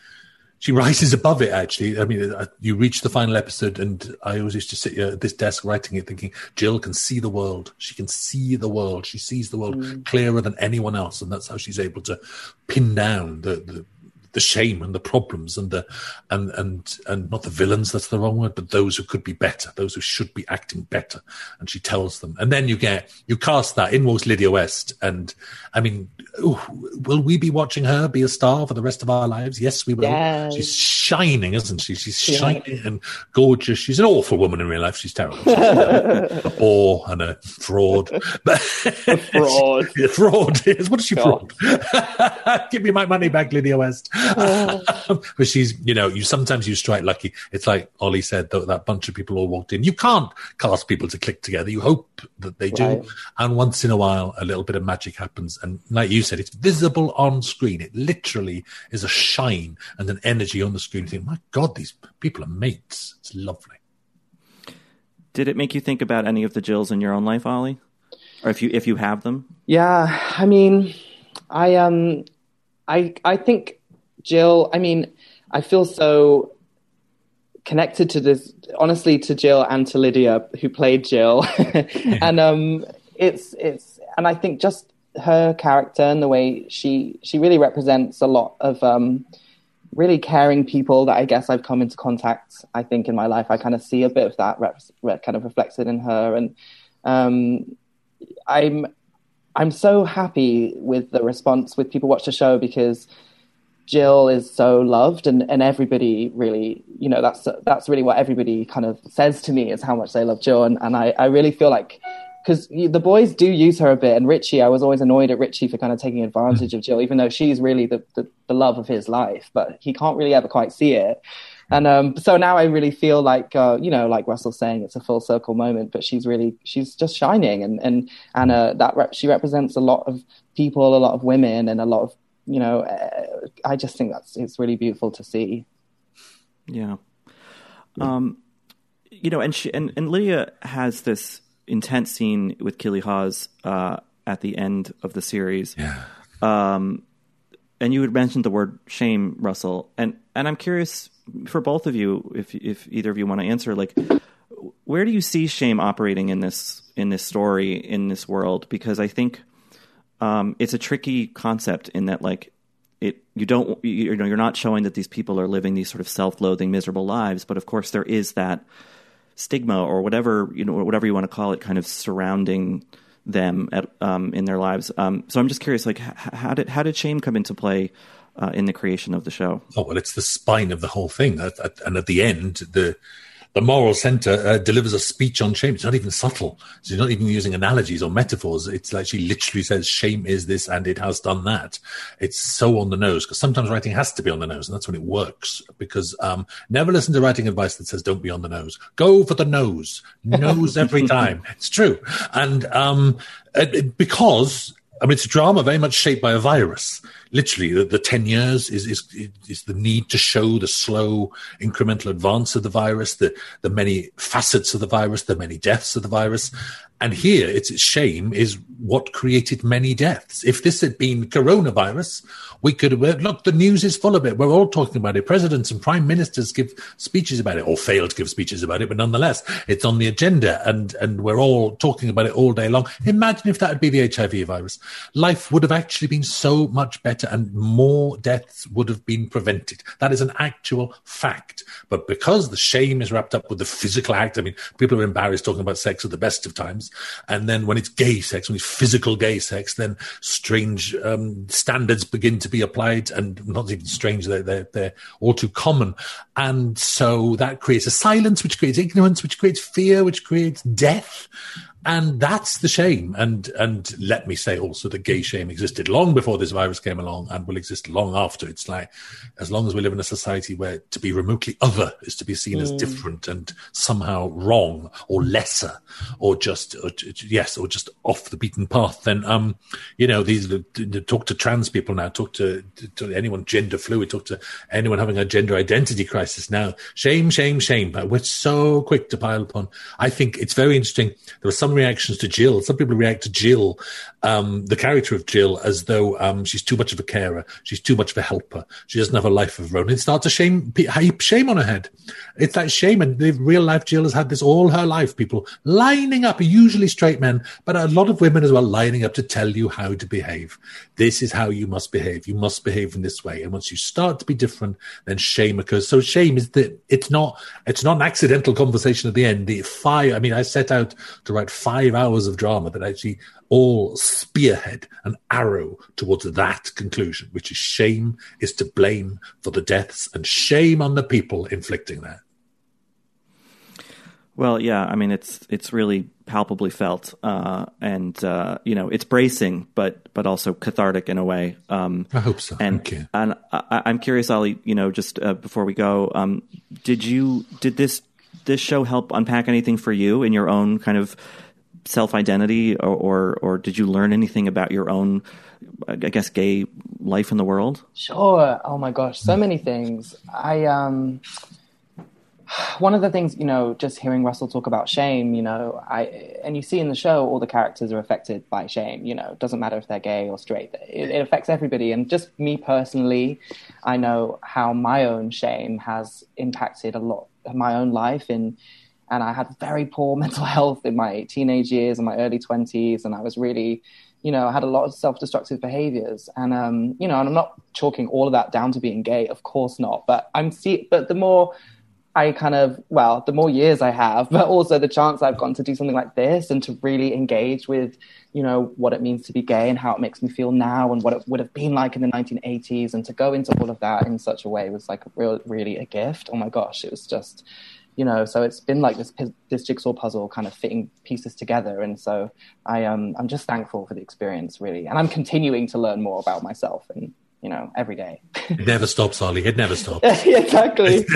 she rises above it. Actually, I mean, uh, you reach the final episode, and I always used to sit here at this desk writing it, thinking Jill can see the world. She can see the world. She sees the world mm. clearer than anyone else, and that's how she's able to pin down the, the the shame and the problems and the and and and not the villains that's the wrong word but those who could be better those who should be acting better. And she tells them. And then you get you cast that in walks lydia west. And i mean ooh, will we be watching her be a star for the rest of our lives? Yes we will. Yes. she's shining isn't she? She's yeah. shining and gorgeous. She's an awful woman in real life. She's terrible. She's a, bore and a fraud. But a fraud. Fraud what is she God. fraud? Give me my money back lydia west but she's, you know, you sometimes you strike lucky. It's like Olly said that, that bunch of people all walked in. You can't cast people to click together. You hope that they do, right. and once in a while, a little bit of magic happens. And like you said, it's visible on screen. It literally is a shine and an energy on the screen. You think, my God, these people are mates. It's lovely. Did it make you think about any of the Jills in your own life, Olly? Or if you if you have them? Yeah, I mean, I um, I I think Jill, I mean, I feel so connected to this, honestly, to Jill and to Lydia, who played Jill, and um, it's it's, and I think just her character and the way she she really represents a lot of um, really caring people that I guess I've come into contact. I think in my life, I kind of see a bit of that rep- kind of reflected in her, and um, I'm I'm so happy with the response with people watch the show because Jill is so loved, and, and everybody really, you know, that's that's really what everybody kind of says to me is how much they love Jill, and, and I, I really feel like because the boys do use her a bit, and Ritchie, I was always annoyed at Ritchie for kind of taking advantage of Jill, even though she's really the, the, the love of his life, but he can't really ever quite see it. and um, so now I really feel like uh, you know, like Russell's saying, it's a full circle moment. But she's really she's just shining, and and Anna that rep- she represents a lot of people, a lot of women, and a lot of you know. Uh, I just think that's it's really beautiful to see. Yeah. Um, you know, and she and, and Lydia has this intense scene with Keeley Hawes uh, at the end of the series. Yeah. Um, and you had mentioned the word shame, Russell, and and I'm curious for both of you, if if either of you want to answer, like, where do you see shame operating in this in this story in this world? Because I think um, it's a tricky concept in that, like, it you don't you know you're not showing that these people are living these sort of self-loathing, miserable lives, but of course there is that stigma or whatever you know whatever you want to call it, kind of surrounding them at, um, in their lives. Um, so I'm just curious, like, h- how did how did shame come into play uh, in the creation of the show? Oh well, it's the spine of the whole thing, and at the end, the the moral center uh, delivers a speech on shame. It's not even subtle. She's not even using analogies or metaphors. It's like she literally says, shame is this and it has done that. It's so on the nose because sometimes writing has to be on the nose and that's when it works because, um, never listen to writing advice that says don't be on the nose. Go for the nose. Nose every time. It's true. And, um, it, because I mean, it's a drama very much shaped by a virus. Literally, the, the 10 years is, is, is the need to show the slow incremental advance of the virus, the, the many facets of the virus, the many deaths of the virus. And here, it's shame is what created many deaths. If this had been coronavirus, we could have, look, the news is full of it. We're all talking about it. Presidents and prime ministers give speeches about it or fail to give speeches about it, but nonetheless, it's on the agenda and, and we're all talking about it all day long. Imagine if that would be the HIV virus. Life would have actually been so much better and more deaths would have been prevented. That is an actual fact. But because the shame is wrapped up with the physical act, I mean, people are embarrassed talking about sex at the best of times. And then when it's gay sex, when it's physical gay sex, then strange um, standards begin to be applied, and not even strange, they're, they're, they're all too common. And so that creates a silence, which creates ignorance, which creates fear, which creates death and that's the shame. And and let me say also that gay shame existed long before this virus came along and will exist long after. It's like as long as we live in a society where to be remotely other is to be seen mm. as different and somehow wrong or lesser or just or, yes or just off the beaten path, then um you know these talk to trans people now, talk to, to anyone gender fluid, talk to anyone having a gender identity crisis now. Shame, shame, shame. But we're so quick to pile upon. I think it's very interesting. There was some some reactions to Jill. Some people react to Jill, um, the character of Jill, as though um, she's too much of a carer. She's too much of a helper. She doesn't have a life of her own. It starts to shame, heap shame on her head. It's that shame. And the real life Jill has had this all her life. People lining up, usually straight men, but a lot of women as well, lining up to tell you how to behave. This is how you must behave. You must behave in this way. And once you start to be different, then shame occurs. So shame is that it's not, it's not an accidental conversation at the end. The fire, I mean, I set out to write five hours of drama that actually all spearhead an arrow towards that conclusion, which is shame is to blame for the deaths and shame on the people inflicting that. Well, yeah, I mean it's it's really palpably felt, uh, and uh, you know it's bracing, but but also cathartic in a way. Um, I hope so. And Thank you. and I, am curious, Olly. You know, just uh, before we go, um, did you did this this show help unpack anything for you in your own kind of self identity, or, or, or did you learn anything about your own, I guess, gay life in the world? Sure. Oh my gosh, so many things. I um, one of the things you know, just hearing Russell talk about shame, you know, I and you see in the show all the characters are affected by shame. You know, it doesn't matter if they're gay or straight. It, it affects everybody, and just me personally, I know how my own shame has impacted a lot my own life in and I had very poor mental health in my teenage years and my early 20s. And I was really, you know, I had a lot of self destructive behaviors. And, um, you know, and I'm not chalking all of that down to being gay, of course not. But I'm see, but the more I kind of, well, the more years I have, but also the chance I've gotten to do something like this and to really engage with, you know, what it means to be gay and how it makes me feel now and what it would have been like in the 1980s and to go into all of that in such a way was like real, really a gift. Oh my gosh, it was just, you know so it's been like this this jigsaw puzzle kind of fitting pieces together and so i um i'm just thankful for the experience really and i'm continuing to learn more about myself and you know, every day. It never stops, Olly. It never stops. exactly.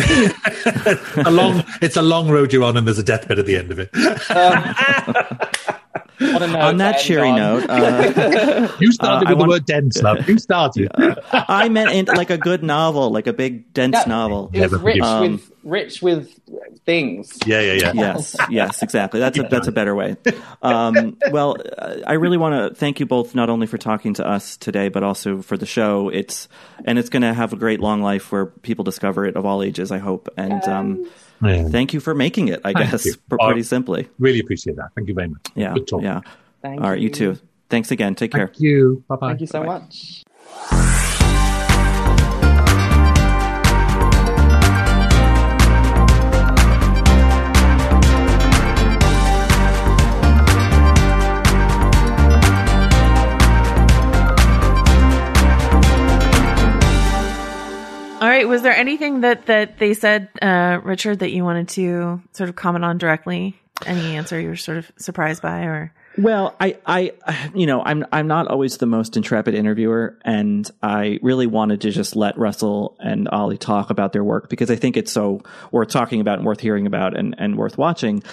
a long, it's a long road you're on, and there's a deathbed at the end of it. Um, on that cheery on. note, uh, you started uh, I with the want- word dense, love. You started. I meant in, like a good novel, like a big dense Yeah, novel. It was rich Um, with rich with things. yeah, yeah, yeah. yes, yes, exactly. That's a that's a better way. Um, well, uh, I really want to thank you both not only for talking to us today, but also for the show. It's and it's going to have a great long life where people discover it of all ages. I hope. And um, Yeah. thank you for making it. I Thank guess you. pr- Uh, pretty simply. Really appreciate that. Thank you very much. Yeah, Good talk. yeah. Thank all right, you you. too. Thanks again. Take care. Thank you. Bye bye. Thank you so much. All right. Was there anything that that they said, uh, Richard, that you wanted to sort of comment on directly? Any answer you were sort of surprised by, or Well, I, I, you know, I'm, I'm not always the most intrepid interviewer, and I really wanted to just let Russell and Olly talk about their work because I think it's so worth talking about and worth hearing about and, and worth watching.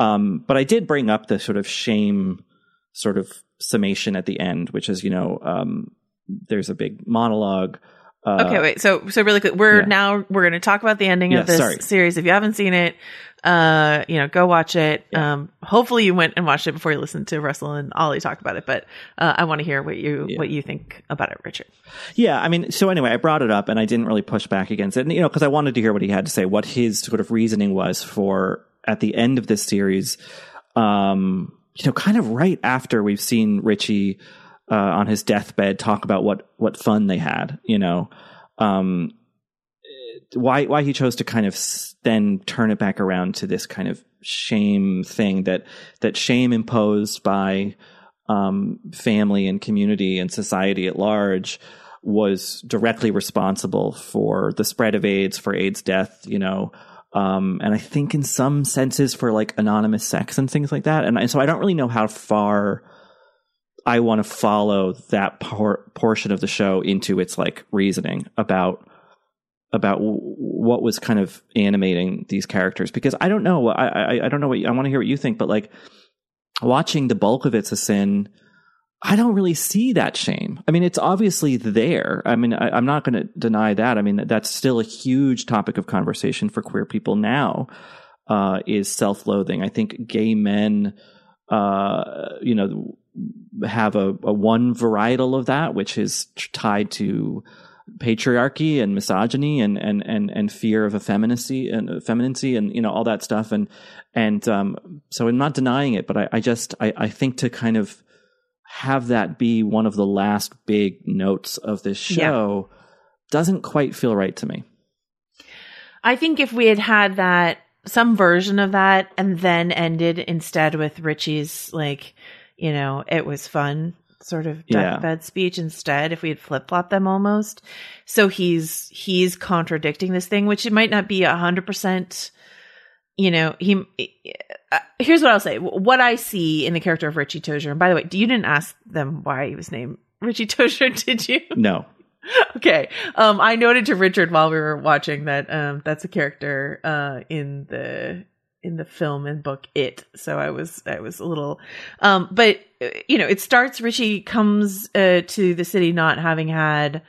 Um, but I did bring up the sort of shame sort of summation at the end, which is, you know, um, there's a big monologue. Uh, okay, wait. So so really quick, we're yeah. now we're going to talk about the ending Yeah, of this sorry. series. If you haven't seen it, uh, you know, go watch it. Um, hopefully you went and watched it before you listened to Russell and Olly talk about it. But uh, I want to hear what you what you think about it, Richard. Yeah, I mean, so anyway, I brought it up and I didn't really push back against it, and, you know, because I wanted to hear what he had to say, what his sort of reasoning was for at the end of this series, um, you know, kind of right after we've seen Ritchie uh, on his deathbed talk about what what fun they had, you know, um, why why he chose to kind of then turn it back around to this kind of shame thing that that shame imposed by um, family and community and society at large was directly responsible for the spread of AIDS, for AIDS death, you know, um, and I think in some senses for like anonymous sex and things like that. And, and so I don't really know how far I want to follow that por- portion of the show into its like reasoning about about w- what was kind of animating these characters because I don't know I I, I don't know what you, I want to hear what you think but like watching the bulk of it's a sin I don't really see that shame. I mean, it's obviously there. I mean, I, I'm not going to deny that. I mean, that, that's still a huge topic of conversation for queer people now. Uh, is self-loathing. I think gay men, uh, you know, have a, a one varietal of that, which is tied to patriarchy and misogyny and and and and fear of effeminacy and effeminacy and you know all that stuff and and um so I'm not denying it but I, I just I, I think to kind of have that be one of the last big notes of this show doesn't quite feel right to me. I think if we had had that some version of that and then ended instead with Ritchie's like, you know, it was fun sort of Yeah. deathbed speech instead if we had flip flopped them almost. So he's he's contradicting this thing, which it might not be a hundred percent. You know, he. Uh, here's what I'll say: what I see in the character of Richie Tozier. And by the way, you didn't ask them why he was named Richie Tozier, did you? No. okay. Um, I noted to Richard while we were watching that um, that's a character uh, in the in the film and book It. So I was I was a little, um, but uh, you know, it starts. Ritchie comes uh, to the city not having had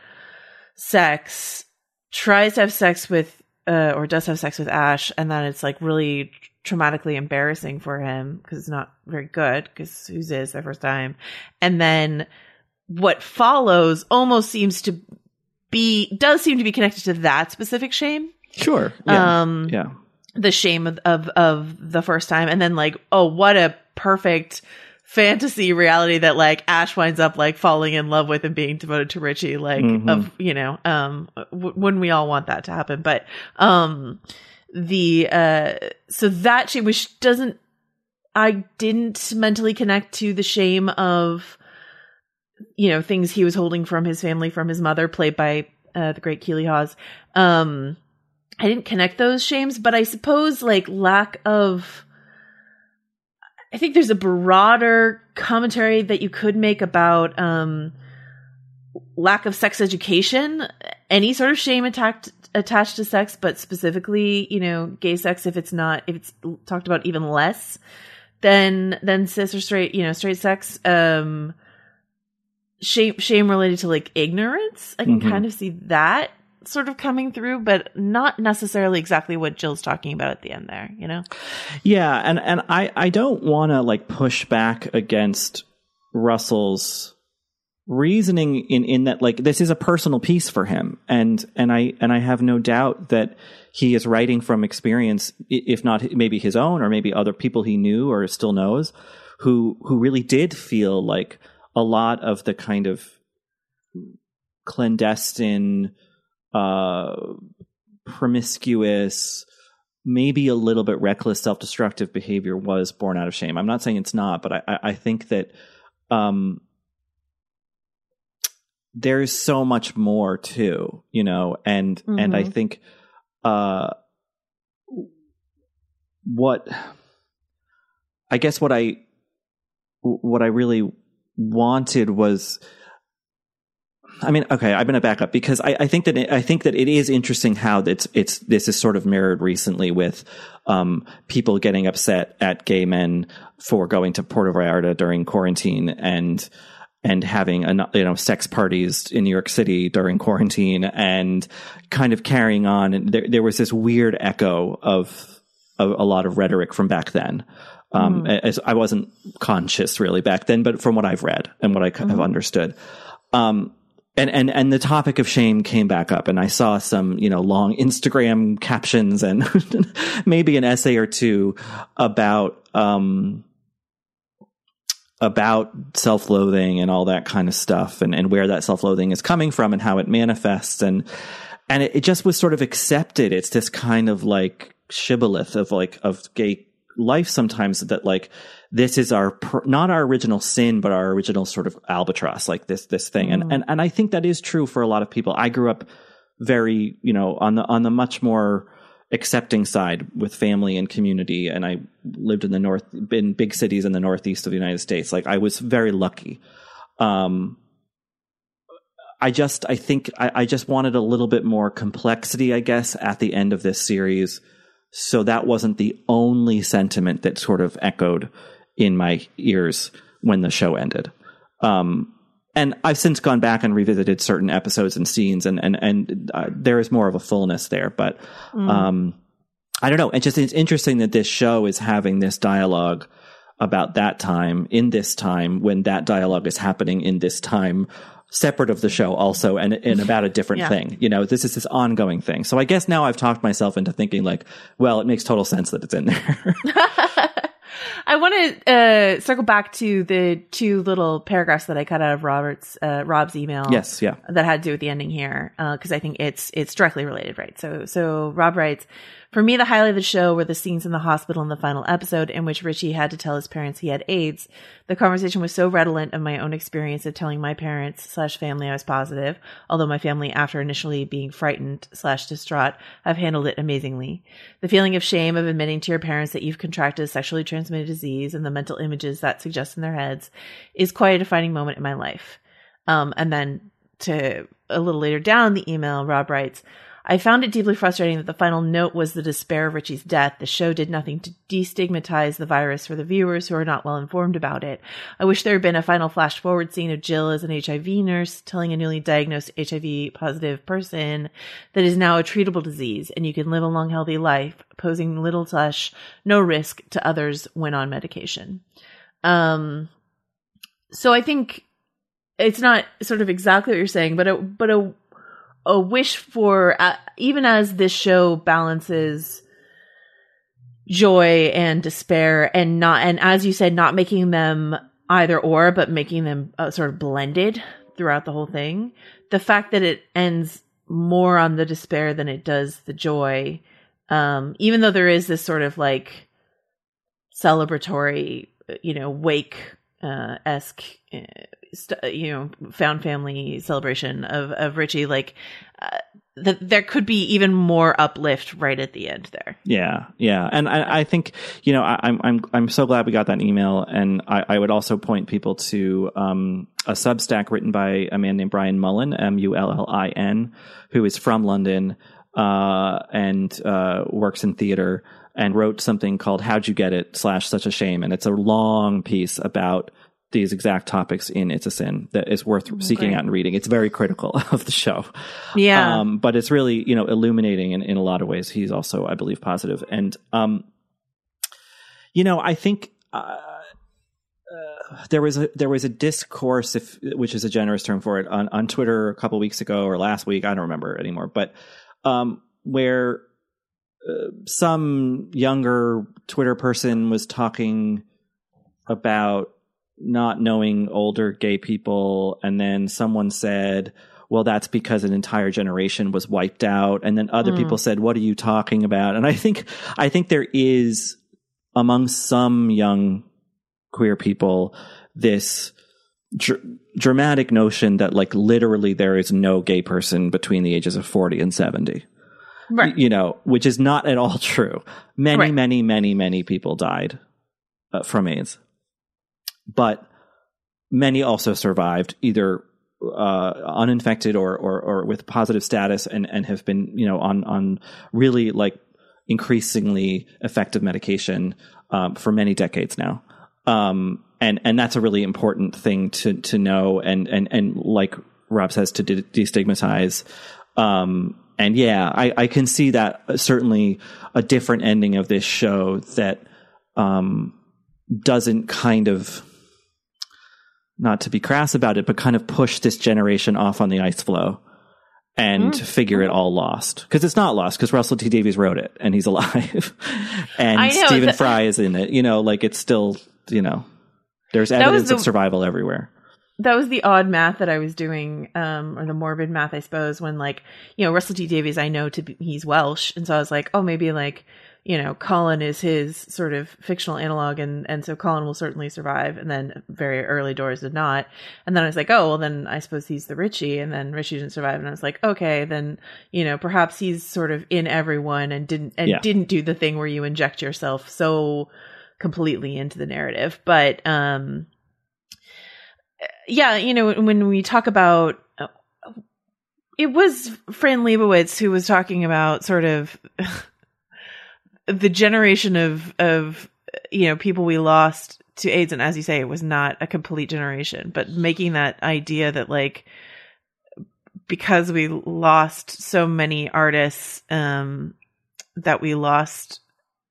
sex, tries to have sex with uh, or does have sex with Ash, and then it's like really traumatically embarrassing for him because it's not very good because who's is their first time, and then what follows almost seems to be does seem to be connected to that specific shame. Sure. Yeah. Um, yeah. The shame of, of of the first time, and then like, oh, what a perfect fantasy reality that like Ash winds up like falling in love with and being devoted to Ritchie. Like, Mhm. of you know, um, w- wouldn't we all want that to happen? But um, the uh, so that shame, which doesn't, I didn't mentally connect to the shame of you know things he was holding from his family from his mother played by uh, the great Keeley Hawes um I didn't connect those shames but I suppose like lack of I think there's a broader commentary that you could make about um lack of sex education, any sort of shame attacked attached to sex, but specifically, you know, gay sex if it's not if it's talked about even less than than cis or straight, you know, straight sex. Um shame shame related to like ignorance. I can Mhm. kind of see that sort of coming through, but not necessarily exactly what Jill's talking about at the end there, you know? Yeah, and and I I don't want to like push back against Russell's reasoning in in that like this is a personal piece for him and and I and I have no doubt that he is writing from experience if not maybe his own or maybe other people he knew or still knows who who really did feel like a lot of the kind of clandestine uh promiscuous maybe a little bit reckless self-destructive behavior was born out of shame i'm not saying it's not but i i I think that um there's so much more too you know and and i Mhm. think uh what i guess what i what i really wanted was I mean, okay, I'm going to back up because I, I think that it, I think that it is interesting how it's it's this is sort of mirrored recently with um, people getting upset at gay men for going to Puerto Vallarta during quarantine and and having a, you know sex parties in New York City during quarantine and kind of carrying on. And there there was this weird echo of of a lot of rhetoric from back then. Um, Mhm. as I wasn't conscious really back then, but from what I've read and what I have Mhm. understood. Um, and, and, and the topic of shame came back up and I saw some, you know, long Instagram captions and maybe an essay or two about, um, about self-loathing and all that kind of stuff and, and where that self-loathing is coming from and how it manifests. And and it, it just was sort of accepted. It's this kind of like shibboleth of like of gay life sometimes that like this is our not our original sin but our original sort of albatross like this this thing. Mm. and and and I think that is true for a lot of people. I grew up very you know on the on the much more accepting side with family and community. And I lived in the north in big cities in the northeast of the United States. Like I was very lucky. Um I just I think I, I just wanted a little bit more complexity I guess at the end of this series. So that wasn't the only sentiment that sort of echoed in my ears when the show ended um and I've since gone back and revisited certain episodes and scenes, and and and uh, there is more of a fullness there. But Mm. um, I don't know. It's just it's interesting that this show is having this dialogue about that time in this time when that dialogue is happening in this time separate of the show also and and about a different Yeah. thing you know this is this ongoing thing so i guess now i've talked myself into thinking like well it makes total sense that it's in there I want to uh, circle back to the two little paragraphs that I cut out of Robert's uh, Rob's email. Yes, yeah. that had to do with the ending here because I think it's it's directly related, right? So so Rob writes, for me, the highlight of the show were the scenes in the hospital in the final episode in which Ritchie had to tell his parents he had AIDS. The conversation was so redolent of my own experience of telling my parents slash family I was positive, although my family, after initially being frightened slash distraught, have handled it amazingly. The feeling of shame of admitting to your parents that you've contracted a sexually transmitted disease and the mental images that suggest in their heads is quite a defining moment in my life. Um, and then to a little later down the email, Rob writes, I found it deeply frustrating that the final note was the despair of Ritchie's death. The show did nothing to destigmatize the virus for the viewers who are not well informed about it. I wish there had been a final flash forward scene of Jill as an HIV nurse telling a newly diagnosed HIV positive person that is now a treatable disease and you can live a long, healthy life, posing little slash no risk to others when on medication. Um, so I think it's not sort of exactly what you're saying, but a, but a, a wish for, uh, even as this show balances joy and despair and not, and as you said, not making them either or, but making them uh, sort of blended throughout the whole thing. The fact that it ends more on the despair than it does the joy, um, even though there is this sort of like celebratory, you know, wake uh, esque, uh, st- you know, found family celebration of of Ritchie. Like uh, that, there could be even more uplift right at the end there. Yeah, yeah, and I, I think you know I, I'm I'm I'm so glad we got that email, and I, I would also point people to um, a Substack written by a man named Brian Mullin, M U L L I N, who is from London uh, and uh, works in theater and wrote something called "How'd You Get It?" slash Such a Shame, and it's a long piece about these exact topics in It's a Sin that is worth Oh, seeking out and reading. It's very critical of the show. Yeah. Um, but it's really, you know, illuminating in, in a lot of ways. He's also, I believe, positive. And, um, you know, I think, uh, uh, there was a there was a discourse, if which is a generous term for it, on, on Twitter a couple weeks ago or last week. I don't remember anymore, but um, where uh, some younger Twitter person was talking about not knowing older gay people, and then someone said, "Well, that's because an entire generation was wiped out," and then other Mm. people said, "What are you talking about?" And I think I think there is among some young queer people this dr- dramatic notion that like literally there is no gay person between the ages of 40 and 70 Right. you know which is not at all true many Right. many many many people died uh, from aids but many also survived either uh, uninfected or, or or with positive status and and have been you know on on really like increasingly effective medication um, for many decades now um, and and that's a really important thing to to know and and and like Rob says to de- destigmatize um, and yeah I, I can see that uh, certainly a different ending of this show that um, doesn't kind of not to be crass about it, but kind of push this generation off on the ice floe and Mm. figure it all lost. Because it's not lost, because Russell T Davies wrote it and he's alive. and Stephen Fry is in it. You know, like it's still, you know, there's evidence of survival everywhere. That was the odd math that I was doing, um, or the morbid math, I suppose, when like, you know, Russell T Davies, I know to be, he's Welsh. And so I was like, oh, maybe like, you know, Colin is his sort of fictional analog. And, and so Colin will certainly survive. And then very early doors did not. And then I was like, oh, well, then I suppose he's the Ritchie. And then Ritchie didn't survive. And I was like, okay, then, you know, perhaps he's sort of in everyone and didn't, and Yeah. didn't do the thing where you inject yourself so completely into the narrative. But, um, yeah, you know, when we talk about uh, it was Fran Lebowitz who was talking about sort of the generation of of you know people we lost to AIDS, and as you say, it was not a complete generation, but making that idea that like because we lost so many artists, um, that we lost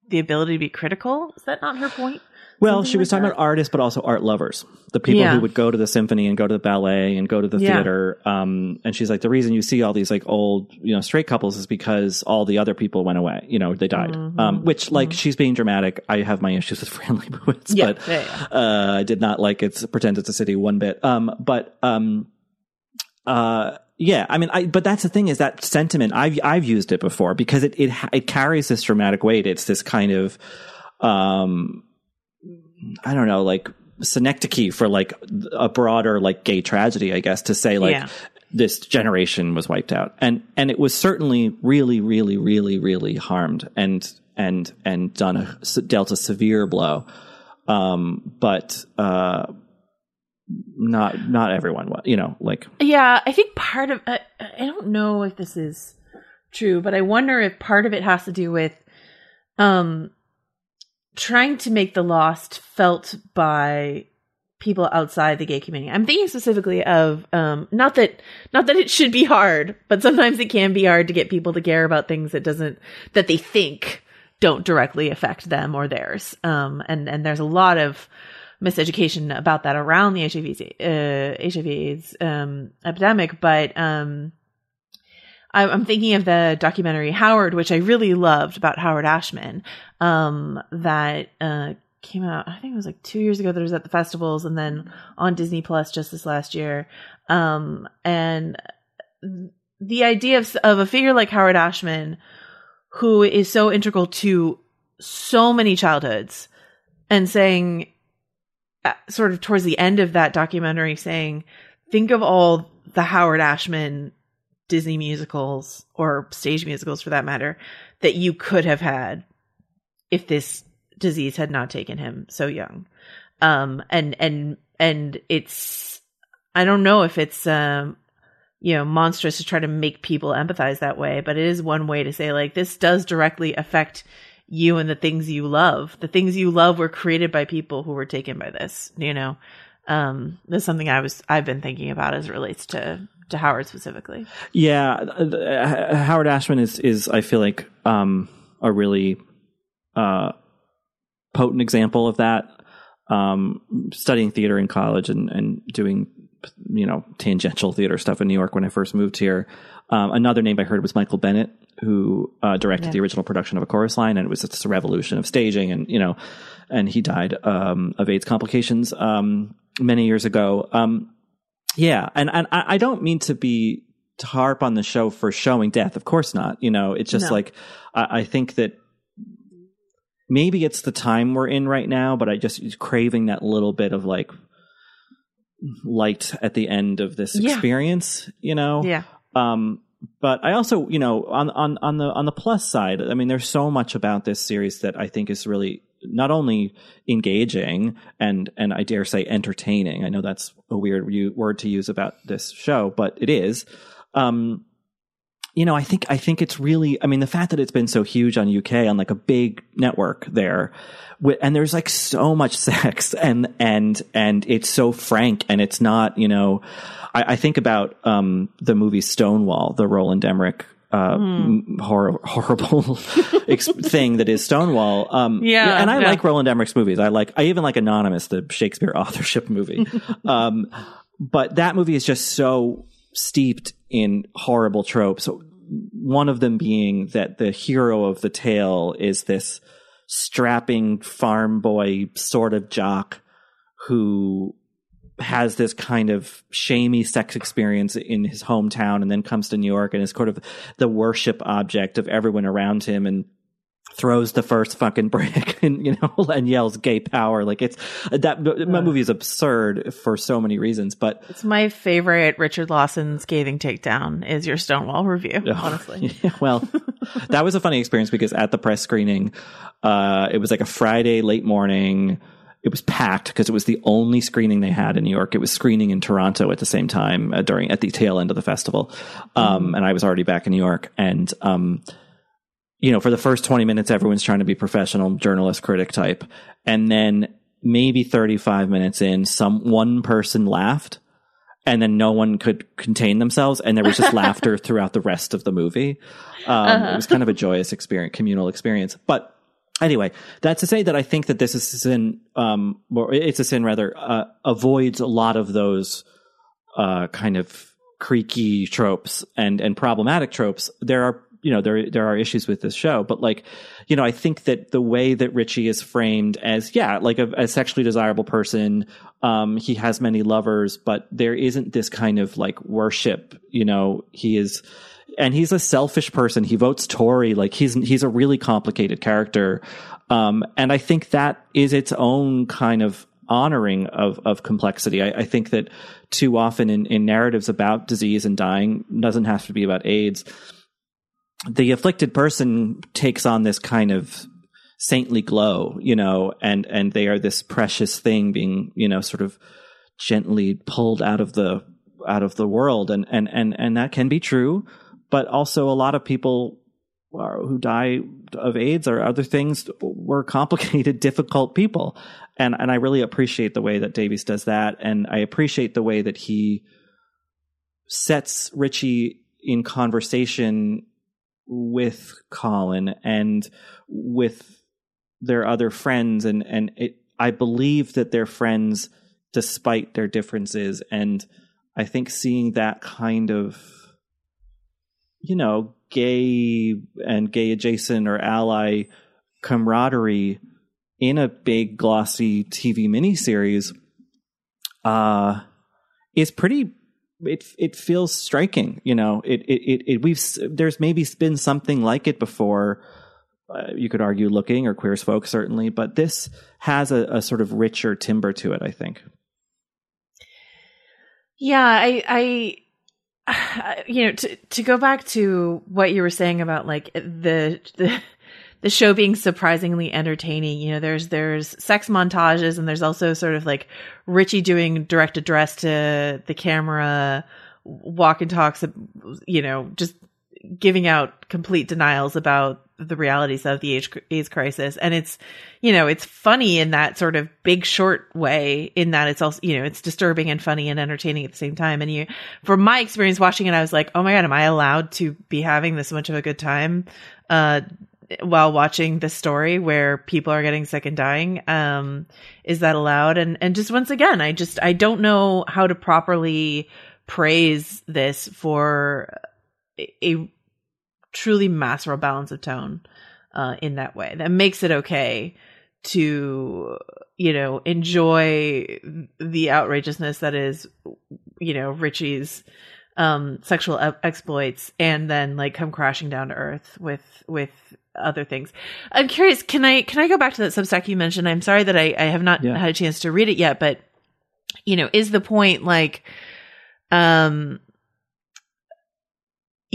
the ability to be critical. Is that not her point? Well, Something she was like talking that? about artists, but also art lovers. The people Yeah. who would go to the symphony and go to the ballet and go to the Yeah. theater. Um, and she's like, the reason you see all these like old, you know, straight couples is because all the other people went away. You know, they died. Mhm. Um, which like she's being dramatic. I have my issues with Fran Lebowitz, Yeah, but yeah, yeah. uh, I did not like its pretend it's a city one bit. Um, but um, uh, yeah, I mean, I but that's the thing is that sentiment. I've I've used it before because it it ha- it carries this dramatic weight. It's this kind of um, I don't know, like synecdoche for like a broader like gay tragedy, I guess, to say like Yeah. this generation was wiped out, and and it was certainly really, really, really, really harmed and and and done a dealt a severe blow, um, but uh, not not everyone, you know, like Yeah, I think part of I, I don't know if this is true, but I wonder if part of it has to do with um trying to make the lost felt by people outside the gay community. I'm thinking specifically of um not that not that it should be hard, but sometimes it can be hard to get people to care about things that doesn't that they think don't directly affect them or theirs. Um and and there's a lot of miseducation about that around the HIV uh, HIV AIDS um, epidemic, but um, I'm thinking of the documentary Howard, which I really loved about Howard Ashman, um, that uh, came out. I think it was like two years ago. That was at the festivals, and then on Disney Plus just this last year. Um, and the idea of, of a figure like Howard Ashman, who is so integral to so many childhoods, and saying uh, sort of towards the end of that documentary saying, think of all the Howard Ashman Disney musicals or stage musicals for that matter that you could have had if this disease had not taken him so young. Um, and, and, and it's, I don't know if it's, um, you know, monstrous to try to make people empathize that way, but it is one way to say like this does directly affect you and the things you love. The things you love were created by people who were taken by this, you know. Um, that's something I was I've been thinking about as it relates to to Howard specifically. Yeah, uh, Howard Ashman is is I feel like um, a really uh, potent example of that. Um, studying theater in college and and doing you know tangential theater stuff in New York when I first moved here. Um, another name I heard was Michael Bennett, who uh, directed yeah. the original production of A Chorus Line, and it was just a revolution of staging, and you know, and he died um, of AIDS complications um, many years ago. Um, yeah, and and I don't mean to be to harp on the show for showing death. Of course not. You know, it's just no. like I, I think that maybe it's the time we're in right now, but I just craving that little bit of like light at the end of this yeah. experience, you know? Yeah. Um, but I also, you know, on, on, on the, on the plus side, I mean, there's so much about this series that I think is really not only engaging and, and I dare say entertaining. I know that's a weird word to use about this show, but it is. Um, you know, I think I think it's really. I mean, the fact that it's been so huge on UK on like a big network there, and there's like so much sex, and and and it's so frank, and it's not. You know, I, I think about um, the movie Stonewall, the Roland Emmerich uh, mm. hor- horrible thing that is Stonewall. Um, yeah, and I yeah. like Roland Emmerich's movies. I like, I even like Anonymous, the Shakespeare authorship movie. um, but that movie is just so steeped in horrible tropes. One of them being that the hero of the tale is this strapping farm boy sort of jock who has this kind of shamey sex experience in his hometown and then comes to New York and is sort of the worship object of everyone around him and throws the first fucking brick and you know and yells gay power. Like it's that that movie is absurd for so many reasons but it's my favorite richard lawson scathing takedown is your stonewall review honestly. Yeah, well that was a funny experience because at the press screening uh, it was like a friday late morning it was packed because it was the only screening they had in New York. It was screening in Toronto at the same time uh, during at the tail end of the festival, um, and I was already back in New York. And um, you know, for the first 20 minutes, everyone's trying to be professional journalist critic type. And then maybe 35 minutes in, some one person laughed and then no one could contain themselves. And there was just laughter throughout the rest of the movie. Um, uh-huh. It was kind of a joyous experience, communal experience. But anyway, that's to say that I think that this is a sin, um, or it's a sin rather, uh, avoids a lot of those, uh, kind of creaky tropes and, and problematic tropes. There are you know there there are issues with this show but like you know i think that the way that ritchie is framed as yeah like a, a sexually desirable person um he has many lovers but there isn't this kind of like worship you know he is and he's a selfish person. He votes tory. Like he's he's a really complicated character. Um and i think that is its own kind of honoring of of complexity. I, I, think that too often in, in narratives about disease and dying doesn't have to be about AIDS the afflicted person takes on this kind of saintly glow, you know, and and they are this precious thing being, you know, sort of gently pulled out of the out of the world, and and and and that can be true, but also a lot of people who die of AIDS or other things were complicated, difficult people, and and I really appreciate the way that Davies does that, and I appreciate the way that he sets Ritchie in conversation with Colin and with their other friends. And and it, I believe that they're friends despite their differences. And I think seeing that kind of you know gay and gay adjacent or ally camaraderie in a big glossy TV miniseries uh is pretty it it feels striking. You know, it it it, it we've there's maybe been something like it before, uh, you could argue looking or queer as folk certainly, but this has a, a sort of richer timber to it. I think. Yeah, I, I, you know, to to go back to what you were saying about like the the the show being surprisingly entertaining. You know, there's there's sex montages and there's also sort of like Ritchie doing direct address to the camera, walk and talks, you know, just giving out complete denials about the realities of the AIDS crisis. And it's, you know, it's funny in that sort of big short way in that it's also, you know, it's disturbing and funny and entertaining at the same time. And you, from my experience watching it, I was like, oh my God, am I allowed to be having this much of a good time? Uh, while watching the story where people are getting sick and dying um is that allowed and and just once again i just i don't know how to properly praise this for a truly masterful balance of tone uh in that way that makes it okay to you know enjoy the outrageousness that is you know ritchie's um sexual exploits and then like come crashing down to earth with with other things. I'm curious. Can I can I go back to that Substack you mentioned? I'm sorry that I, I have not yeah. had a chance to read it yet, but you know, is the point like, um,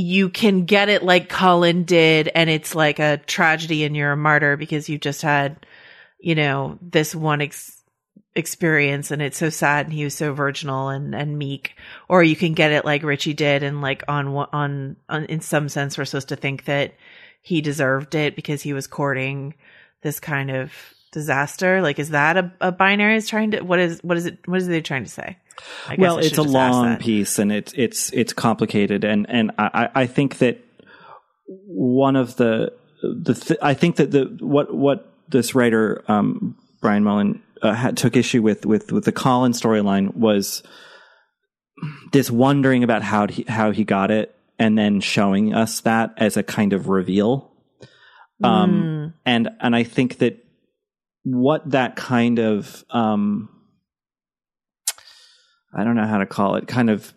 you can get it like Colin did, and it's like a tragedy, and you're a martyr because you just had, you know, this one ex- experience and it's so sad and he was so virginal and, and meek. Or you can get it like ritchie did and like on on on in some sense we're supposed to think that he deserved it because he was courting this kind of disaster? Like, is that a, a binary is trying to, what is, what is it, what is they trying to say? well, it's a long piece and it's, it's, it's complicated. And, and I, I think that one of the, the, th- I think that the, what, what this writer, um, Brian Mullin, uh, had, took issue with, with, with the Colin storyline was this wondering about how he, how he got it and then showing us that as a kind of reveal. Um, mm. and, and I think that what that kind of, um, I don't know how to call it, kind of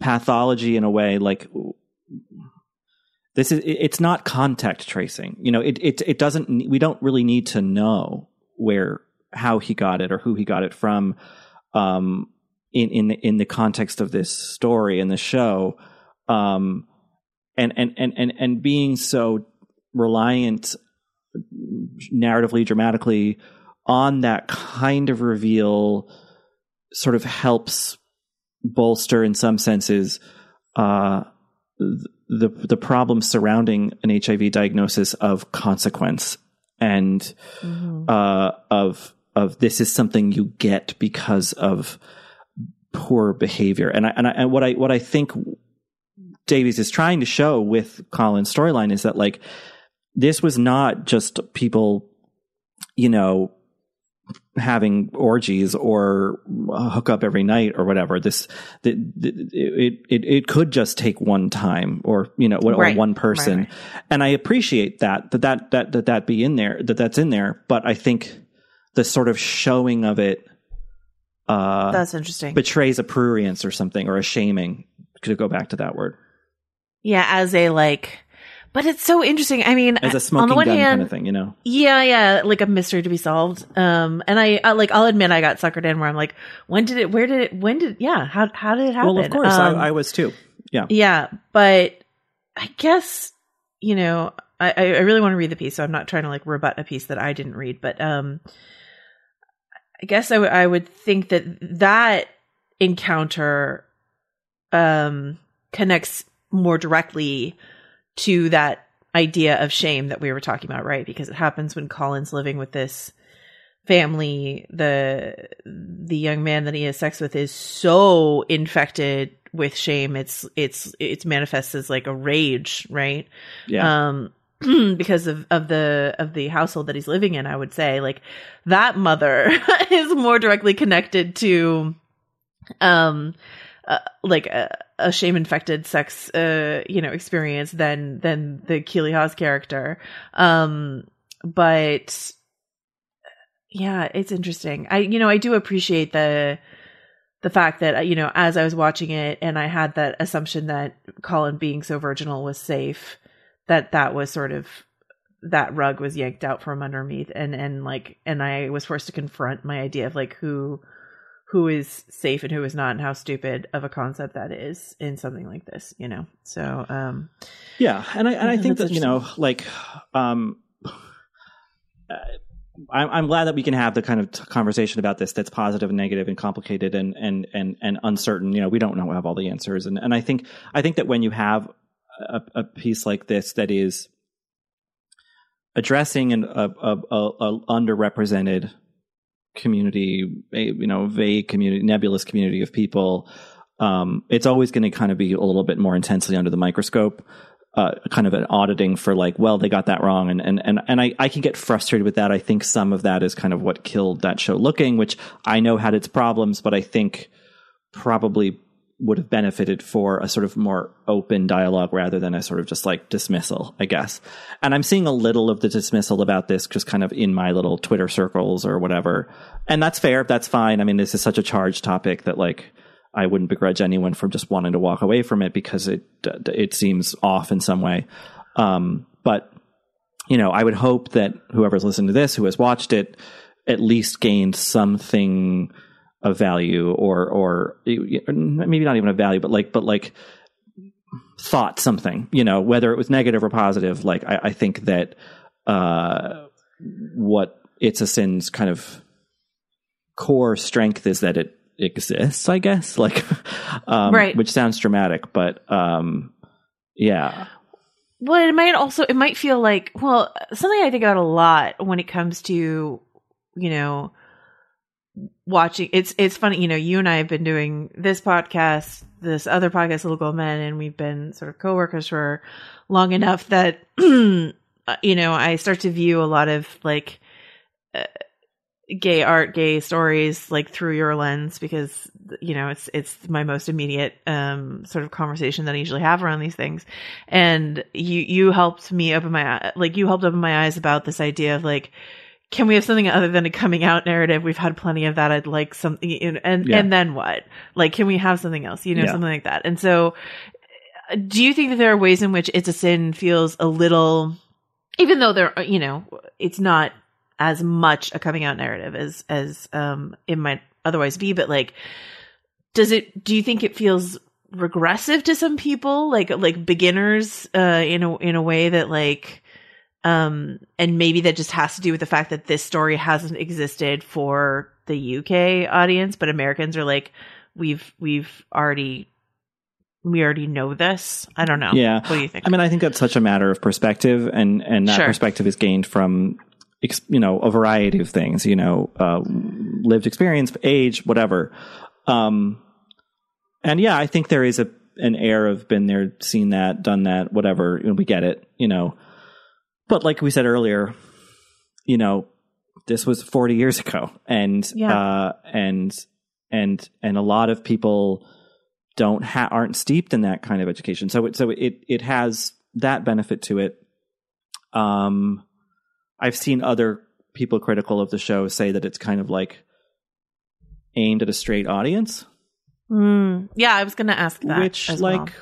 pathology in a way, like this is, it's not contact tracing. You know, it, it, it doesn't, we don't really need to know where, how he got it or who he got it from. Um, in, in the, in the context of this story and the show, um, and, and, and, and, and being so reliant narratively, dramatically on that kind of reveal sort of helps bolster in some senses, uh, the, the problems surrounding an HIV diagnosis of consequence and, mm-hmm. uh, of, of this is something you get because of poor behavior. And I, and I, and what I, what I think Davies is trying to show with Colin's storyline is that like this was not just people, you know, having orgies or hook up every night or whatever. This, the, the, it, it, it could just take one time or, you know, or right. one person. Right, right. And I appreciate that, that, that, that, that, that be in there, that that's in there. But I think the sort of showing of it, uh, that's interesting. Betrays a prurience or something or a shaming to go back to that word. Yeah, as a like, but it's so interesting. I mean, as a smoking on the one gun hand, kind of thing, you know? Yeah, yeah, like a mystery to be solved. Um, and I, I, like, I'll admit I got suckered in where I'm like, when did it? Where did it? When did? Yeah, how how did it happen? Well, of course, um, I, I was too. Yeah, yeah, but I guess you know, I, I really want to read the piece, so I'm not trying to like rebut a piece that I didn't read, but um, I guess I, w- I would think that that encounter um connects more directly to that idea of shame that we were talking about, right? Because it happens when Colin's living with this family, the the young man that he has sex with is so infected with shame. It's it's it's manifests as like a rage, right? Yeah. Um because of of the of the household that he's living in, I would say like that mother is more directly connected to um uh, like a, a shame infected sex uh you know experience than than the Keeley Hawes character. Um but yeah it's interesting. I you know i do appreciate the the fact that you know as i was watching it and i had that assumption that colin being so virginal was safe that that was sort of that rug was yanked out from underneath and and like and I was forced to confront my idea of like who who is safe and who is not and how stupid of a concept that is in something like this, you know. So um yeah, and I and I think that you know like um I'm, I'm glad that we can have the kind of conversation about this that's positive and negative and complicated and and and and uncertain. You know, we don't know have all the answers, and and I think I think that when you have a, a piece like this that is addressing an a, a, a, underrepresented community, you know, vague community, nebulous community of people, um, it's always going to kind of be a little bit more intensely under the microscope. Uh, kind of an auditing for like, well, they got that wrong, and and and and I, I can get frustrated with that. I think some of that is kind of what killed that show. Looking, which I know had its problems, but I think probably would have benefited for a sort of more open dialogue rather than a sort of just like dismissal, I guess. And I'm seeing a little of the dismissal about this just kind of in my little Twitter circles or whatever. And that's fair. That's fine. I mean, this is such a charged topic that like I wouldn't begrudge anyone from just wanting to walk away from it because it it seems off in some way. Um, but you know, I would hope that whoever's listening to this, who has watched it, at least gained something of value or or maybe not even a value but like but like thought something you know whether it was negative or positive like i, I think that uh what it's a sin's kind of core strength is that it exists i guess like um right. which sounds dramatic but um yeah. Well it might also it might feel like well something i think about a lot when it comes to you know watching it's it's funny you know you and i have been doing this podcast this other podcast little gold men and we've been sort of co-workers for long enough that you know i start to view a lot of like uh, gay art gay stories like through your lens because you know it's it's my most immediate um sort of conversation that i usually have around these things. And you you helped me open my like you helped open my eyes about this idea of like can we have something other than a coming out narrative? We've had plenty of that. I'd like something, and yeah. and then what? Like, can we have something else? You know, yeah. something like that. And so, do you think that there are ways in which "It's a Sin" feels a little, even though there, you know, it's not as much a coming out narrative as as um it might otherwise be, but like, does it? Do you think it feels regressive to some people, like like beginners, uh, in a in a way that like um, and maybe that just has to do with the fact that this story hasn't existed for the UK audience, but Americans are like, we've, we've already, we already know this. I don't know. Yeah. What do you think? I mean, I think that's such a matter of perspective and, and that sure. perspective is gained from, you know, a variety of things, you know, uh, lived experience, age, whatever. Um, and yeah, I think there is a, an air of been there, seen that, done that, whatever. You know, we get it, you know. But like we said earlier, you know, this was 40 years ago and yeah. uh, and and and a lot of people don't ha- aren't steeped in that kind of education. So it so it it has that benefit to it. Um I've seen other people critical of the show say that it's kind of like aimed at a straight audience. Mm, yeah, I was going to ask that. Which like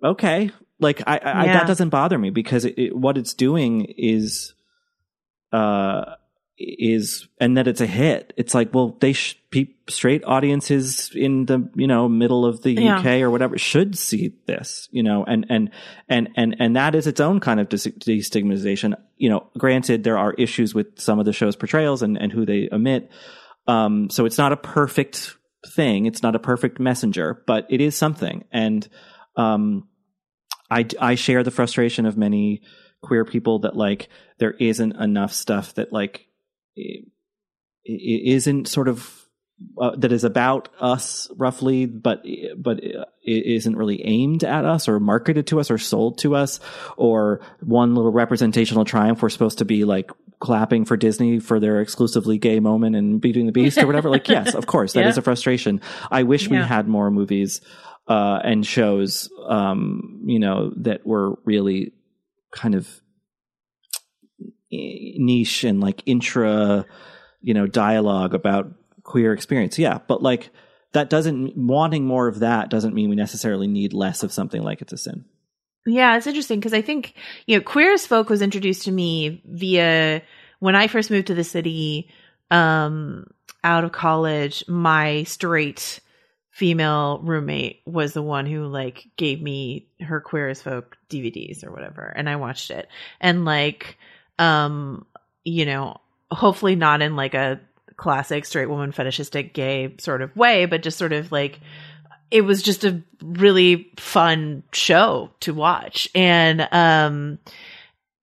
well. okay, like I, I yeah. that doesn't bother me because it, it, what it's doing is, uh, is and that it's a hit. It's like, well, they sh- straight audiences in the you know middle of the yeah. UK or whatever should see this, you know, and and and and and that is its own kind of destigmatization. You know, granted, there are issues with some of the show's portrayals and and who they omit. Um, so it's not a perfect thing. It's not a perfect messenger, but it is something. And um, I, I share the frustration of many queer people that like there isn't enough stuff that like it, it isn't sort of uh, that is about us roughly, but but it isn't really aimed at us or marketed to us or sold to us. Or one little representational triumph we're supposed to be like clapping for Disney for their exclusively gay moment and Beauty and the Beast or whatever. like, yes, of course, that yeah. is a frustration. I wish yeah. we had more movies uh, and shows, um, you know, that were really kind of niche and like intra, you know, dialogue about queer experience. Yeah, but like that doesn't wanting more of that doesn't mean we necessarily need less of something like it's a sin. Yeah, it's interesting because I think, you know, Queer as Folk was introduced to me via when I first moved to the city um out of college, my straight female roommate was the one who like gave me her Queer as Folk DVDs or whatever and I watched it. And like um you know, hopefully not in like a classic straight woman fetishistic gay sort of way, but just sort of like it was just a really fun show to watch. And um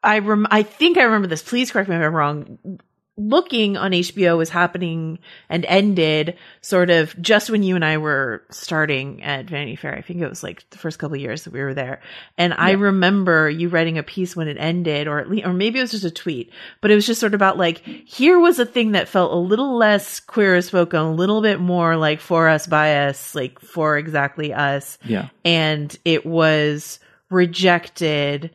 I rem- I think I remember this. Please correct me if I'm wrong. Looking on HBO was happening and ended sort of just when you and I were starting at Vanity Fair. I think it was like the first couple years that we were there. And I remember you writing a piece when it ended, or at least, or maybe it was just a tweet, but it was just sort of about like, here was a thing that felt a little less queer as spoken, a little bit more like for us, by us, like for exactly us. Yeah. And it was rejected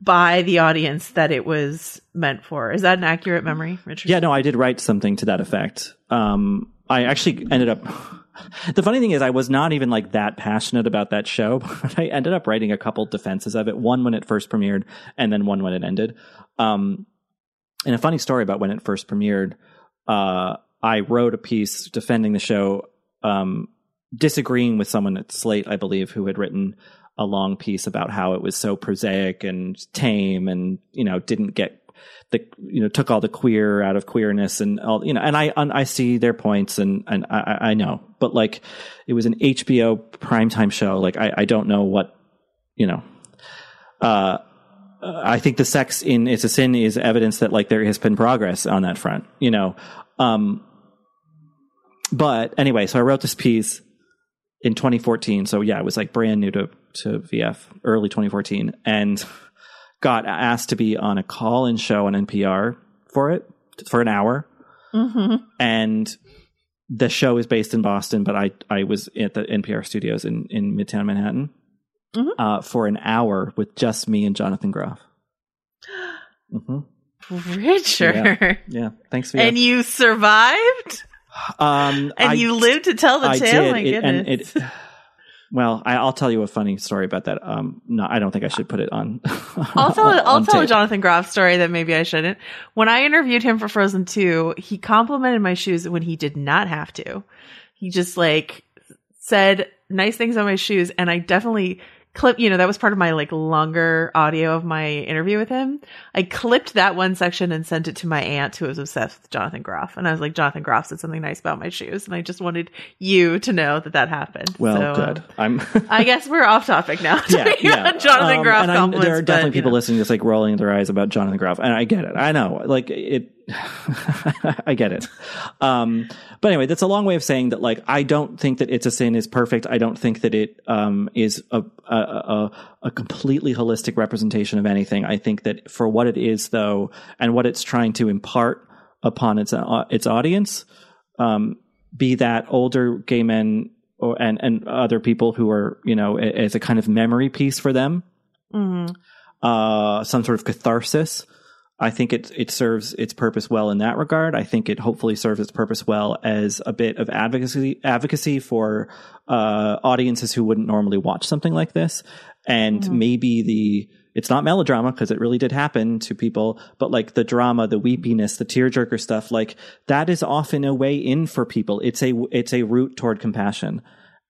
by the audience that it was meant for. Is that an accurate memory, Richard? Yeah, no, I did write something to that effect. Um, I actually ended up. The funny thing is, I was not even like that passionate about that show, but I ended up writing a couple defenses of it. One when it first premiered, and then one when it ended. Um, and a funny story about when it first premiered, uh, I wrote a piece defending the show, um, disagreeing with someone at Slate, I believe, who had written a long piece about how it was so prosaic and tame and you know didn't get the you know took all the queer out of queerness and all you know and I I see their points and and I, I know but like it was an HBO primetime show. Like I, I don't know what you know uh I think the sex in It's a Sin is evidence that like there has been progress on that front you know um but anyway so I wrote this piece in 2014 so yeah it was like brand new to to VF early 2014 and got asked to be on a call in show on NPR for it for an hour. Mm-hmm. And the show is based in Boston, but I, I was at the NPR studios in, in Midtown Manhattan Mhm. uh, for an hour with just me and Jonathan Groff. hmm Richard. Yeah. yeah. Thanks. VF. And you survived? um, And I- you lived to tell the I tale? did. My It- and goodness. well, I, I'll tell you a funny story about that. Um, no, I don't think I should put it on. I'll tell I'll on tell a. Jonathan Groff story that maybe I shouldn't. When I interviewed him for Frozen 2, he complimented my shoes when he did not have to. He just like said nice things on my shoes and I definitely clip, you know, that was part of my like longer audio of my interview with him. I clipped that one section and sent it to my aunt who was obsessed with Jonathan Groff. And I was like, Jonathan Groff said something nice about my shoes. And I just wanted you to know that that happened. Well, So, good. I'm. I guess we're off topic now. yeah, yeah. Jonathan Um, Groff and there are definitely but, people know. listening just like rolling their eyes about Jonathan Groff, and I get it. I know, like it. I get it. Um, but anyway, that's a long way of saying that. Like, I don't think that "It's a Sin" is perfect. I don't think that it um, is a, a a a completely holistic representation of anything. I think that for what it is, though, and what it's trying to impart upon its uh, its audience, um, be that older gay men or and and other people who are you know as a kind of memory piece for them Mhm. uh, some sort of catharsis. I think it it serves its purpose well in that regard. I think it hopefully serves its purpose well as a bit of advocacy advocacy for uh, audiences who wouldn't normally watch something like this, and maybe the it's not melodrama because it really did happen to people, but like the drama, the weepiness, the tearjerker stuff, like that is often a way in for people. It's a it's a route toward compassion,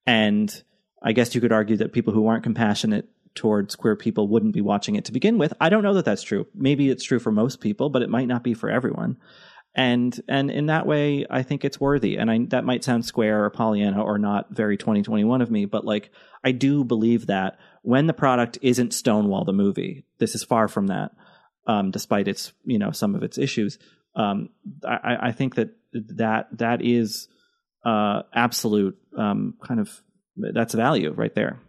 and I guess you could argue that people who aren't compassionate towards queer people wouldn't be watching it to begin with. I don't know that that's true. Maybe it's true for most people, but it might not be for everyone. And and in that way, I think it's worthy. And I, that might sound square or Pollyanna or not very 2021 of me, but like I do believe that when the product isn't Stonewall the movie, this is far from that. Um, despite its you know some of its issues, um, I, I think that that that is uh, absolute um, kind of that's value right there.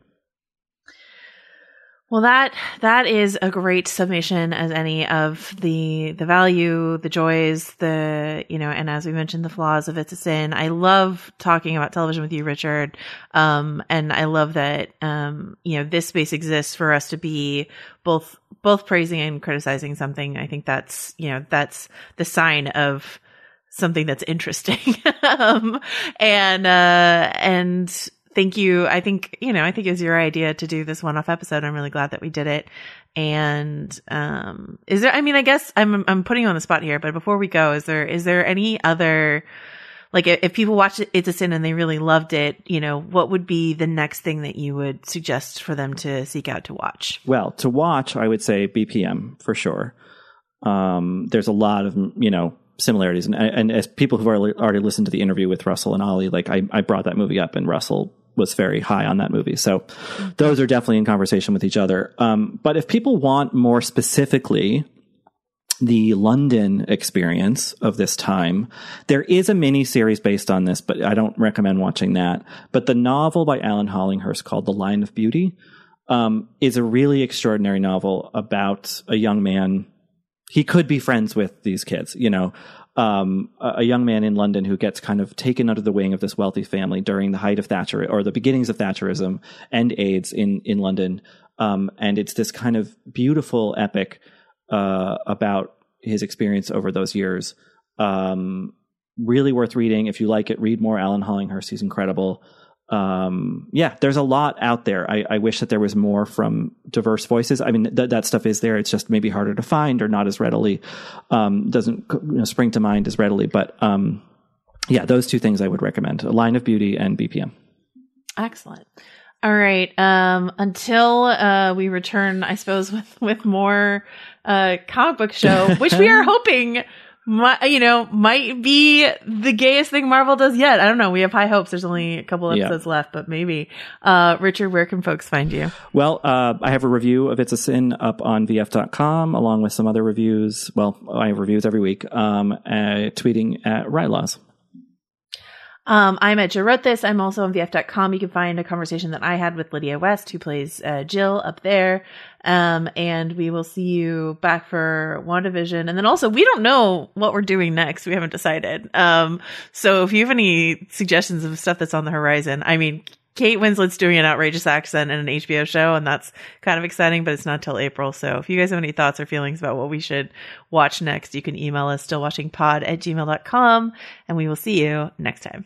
Well, that that is a great summation as any of the the value, the joys, the you know, and as we mentioned, the flaws of It's a Sin. I love talking about television with you, Richard, um, and I love that um, you know this space exists for us to be both both praising and criticizing something. I think that's you know that's the sign of something that's interesting um, and uh and thank you. I think, you know, I think it was your idea to do this one off episode. I'm really glad that we did it. And, um, is there, I mean, I guess I'm, I'm putting you on the spot here, but before we go, is there, is there any other, like if people watch it, It's a Sin and they really loved it, you know, what would be the next thing that you would suggest for them to seek out to watch? Well, to watch, I would say BPM for sure. Um, there's a lot of, you know, similarities. And, and as people who've already, already listened to the interview with Russell and Olly, like I, I brought that movie up and Russell was very high on that movie. So those are definitely in conversation with each other. Um, but if people want more specifically the London experience of this time, there is a mini series based on this, but I don't recommend watching that. But the novel by Alan Hollinghurst called The Line of Beauty um, is a really extraordinary novel about a young man. He could be friends with these kids, you know, um, a, young man in London who gets kind of taken under the wing of this wealthy family during the height of Thatcher or the beginnings of Thatcherism and AIDS in in London. Um, and it's this kind of beautiful epic uh, about his experience over those years. Um, really worth reading. If you like it, read more Alan Hollinghurst. He's incredible um, yeah, there's a lot out there. I, I, wish that there was more from diverse voices. I mean, th- that stuff is there. It's just maybe harder to find or not as readily, um, doesn't you know, spring to mind as readily. But um, yeah, those two things I would recommend: A Line of Beauty and BPM. Excellent. All right. Um, until uh, we return, I suppose with with more uh, comic book show, which we are hoping my, you know, might be the gayest thing Marvel does yet. I don't know. We have high hopes. There's only a couple episodes yeah. left, but maybe. Uh, Richard, where can folks find you? Well, uh, I have a review of It's a Sin up on VF.com along with some other reviews. Well, I have reviews every week, um, uh, tweeting at Rilaws. Um, I'm at Jo Wrote This. I'm also on VF.com. You can find a conversation that I had with Lydia West, who plays uh, Jill up there. Um, and we will see you back for WandaVision. And then also, we don't know what we're doing next. We haven't decided. Um, so if you have any suggestions of stuff that's on the horizon, I mean, Kate Winslet's doing an outrageous accent in an HBO show, and that's kind of exciting, but it's not till April. So if you guys have any thoughts or feelings about what we should watch next, you can email us stillwatchingpod at gmail.com, and we will see you next time.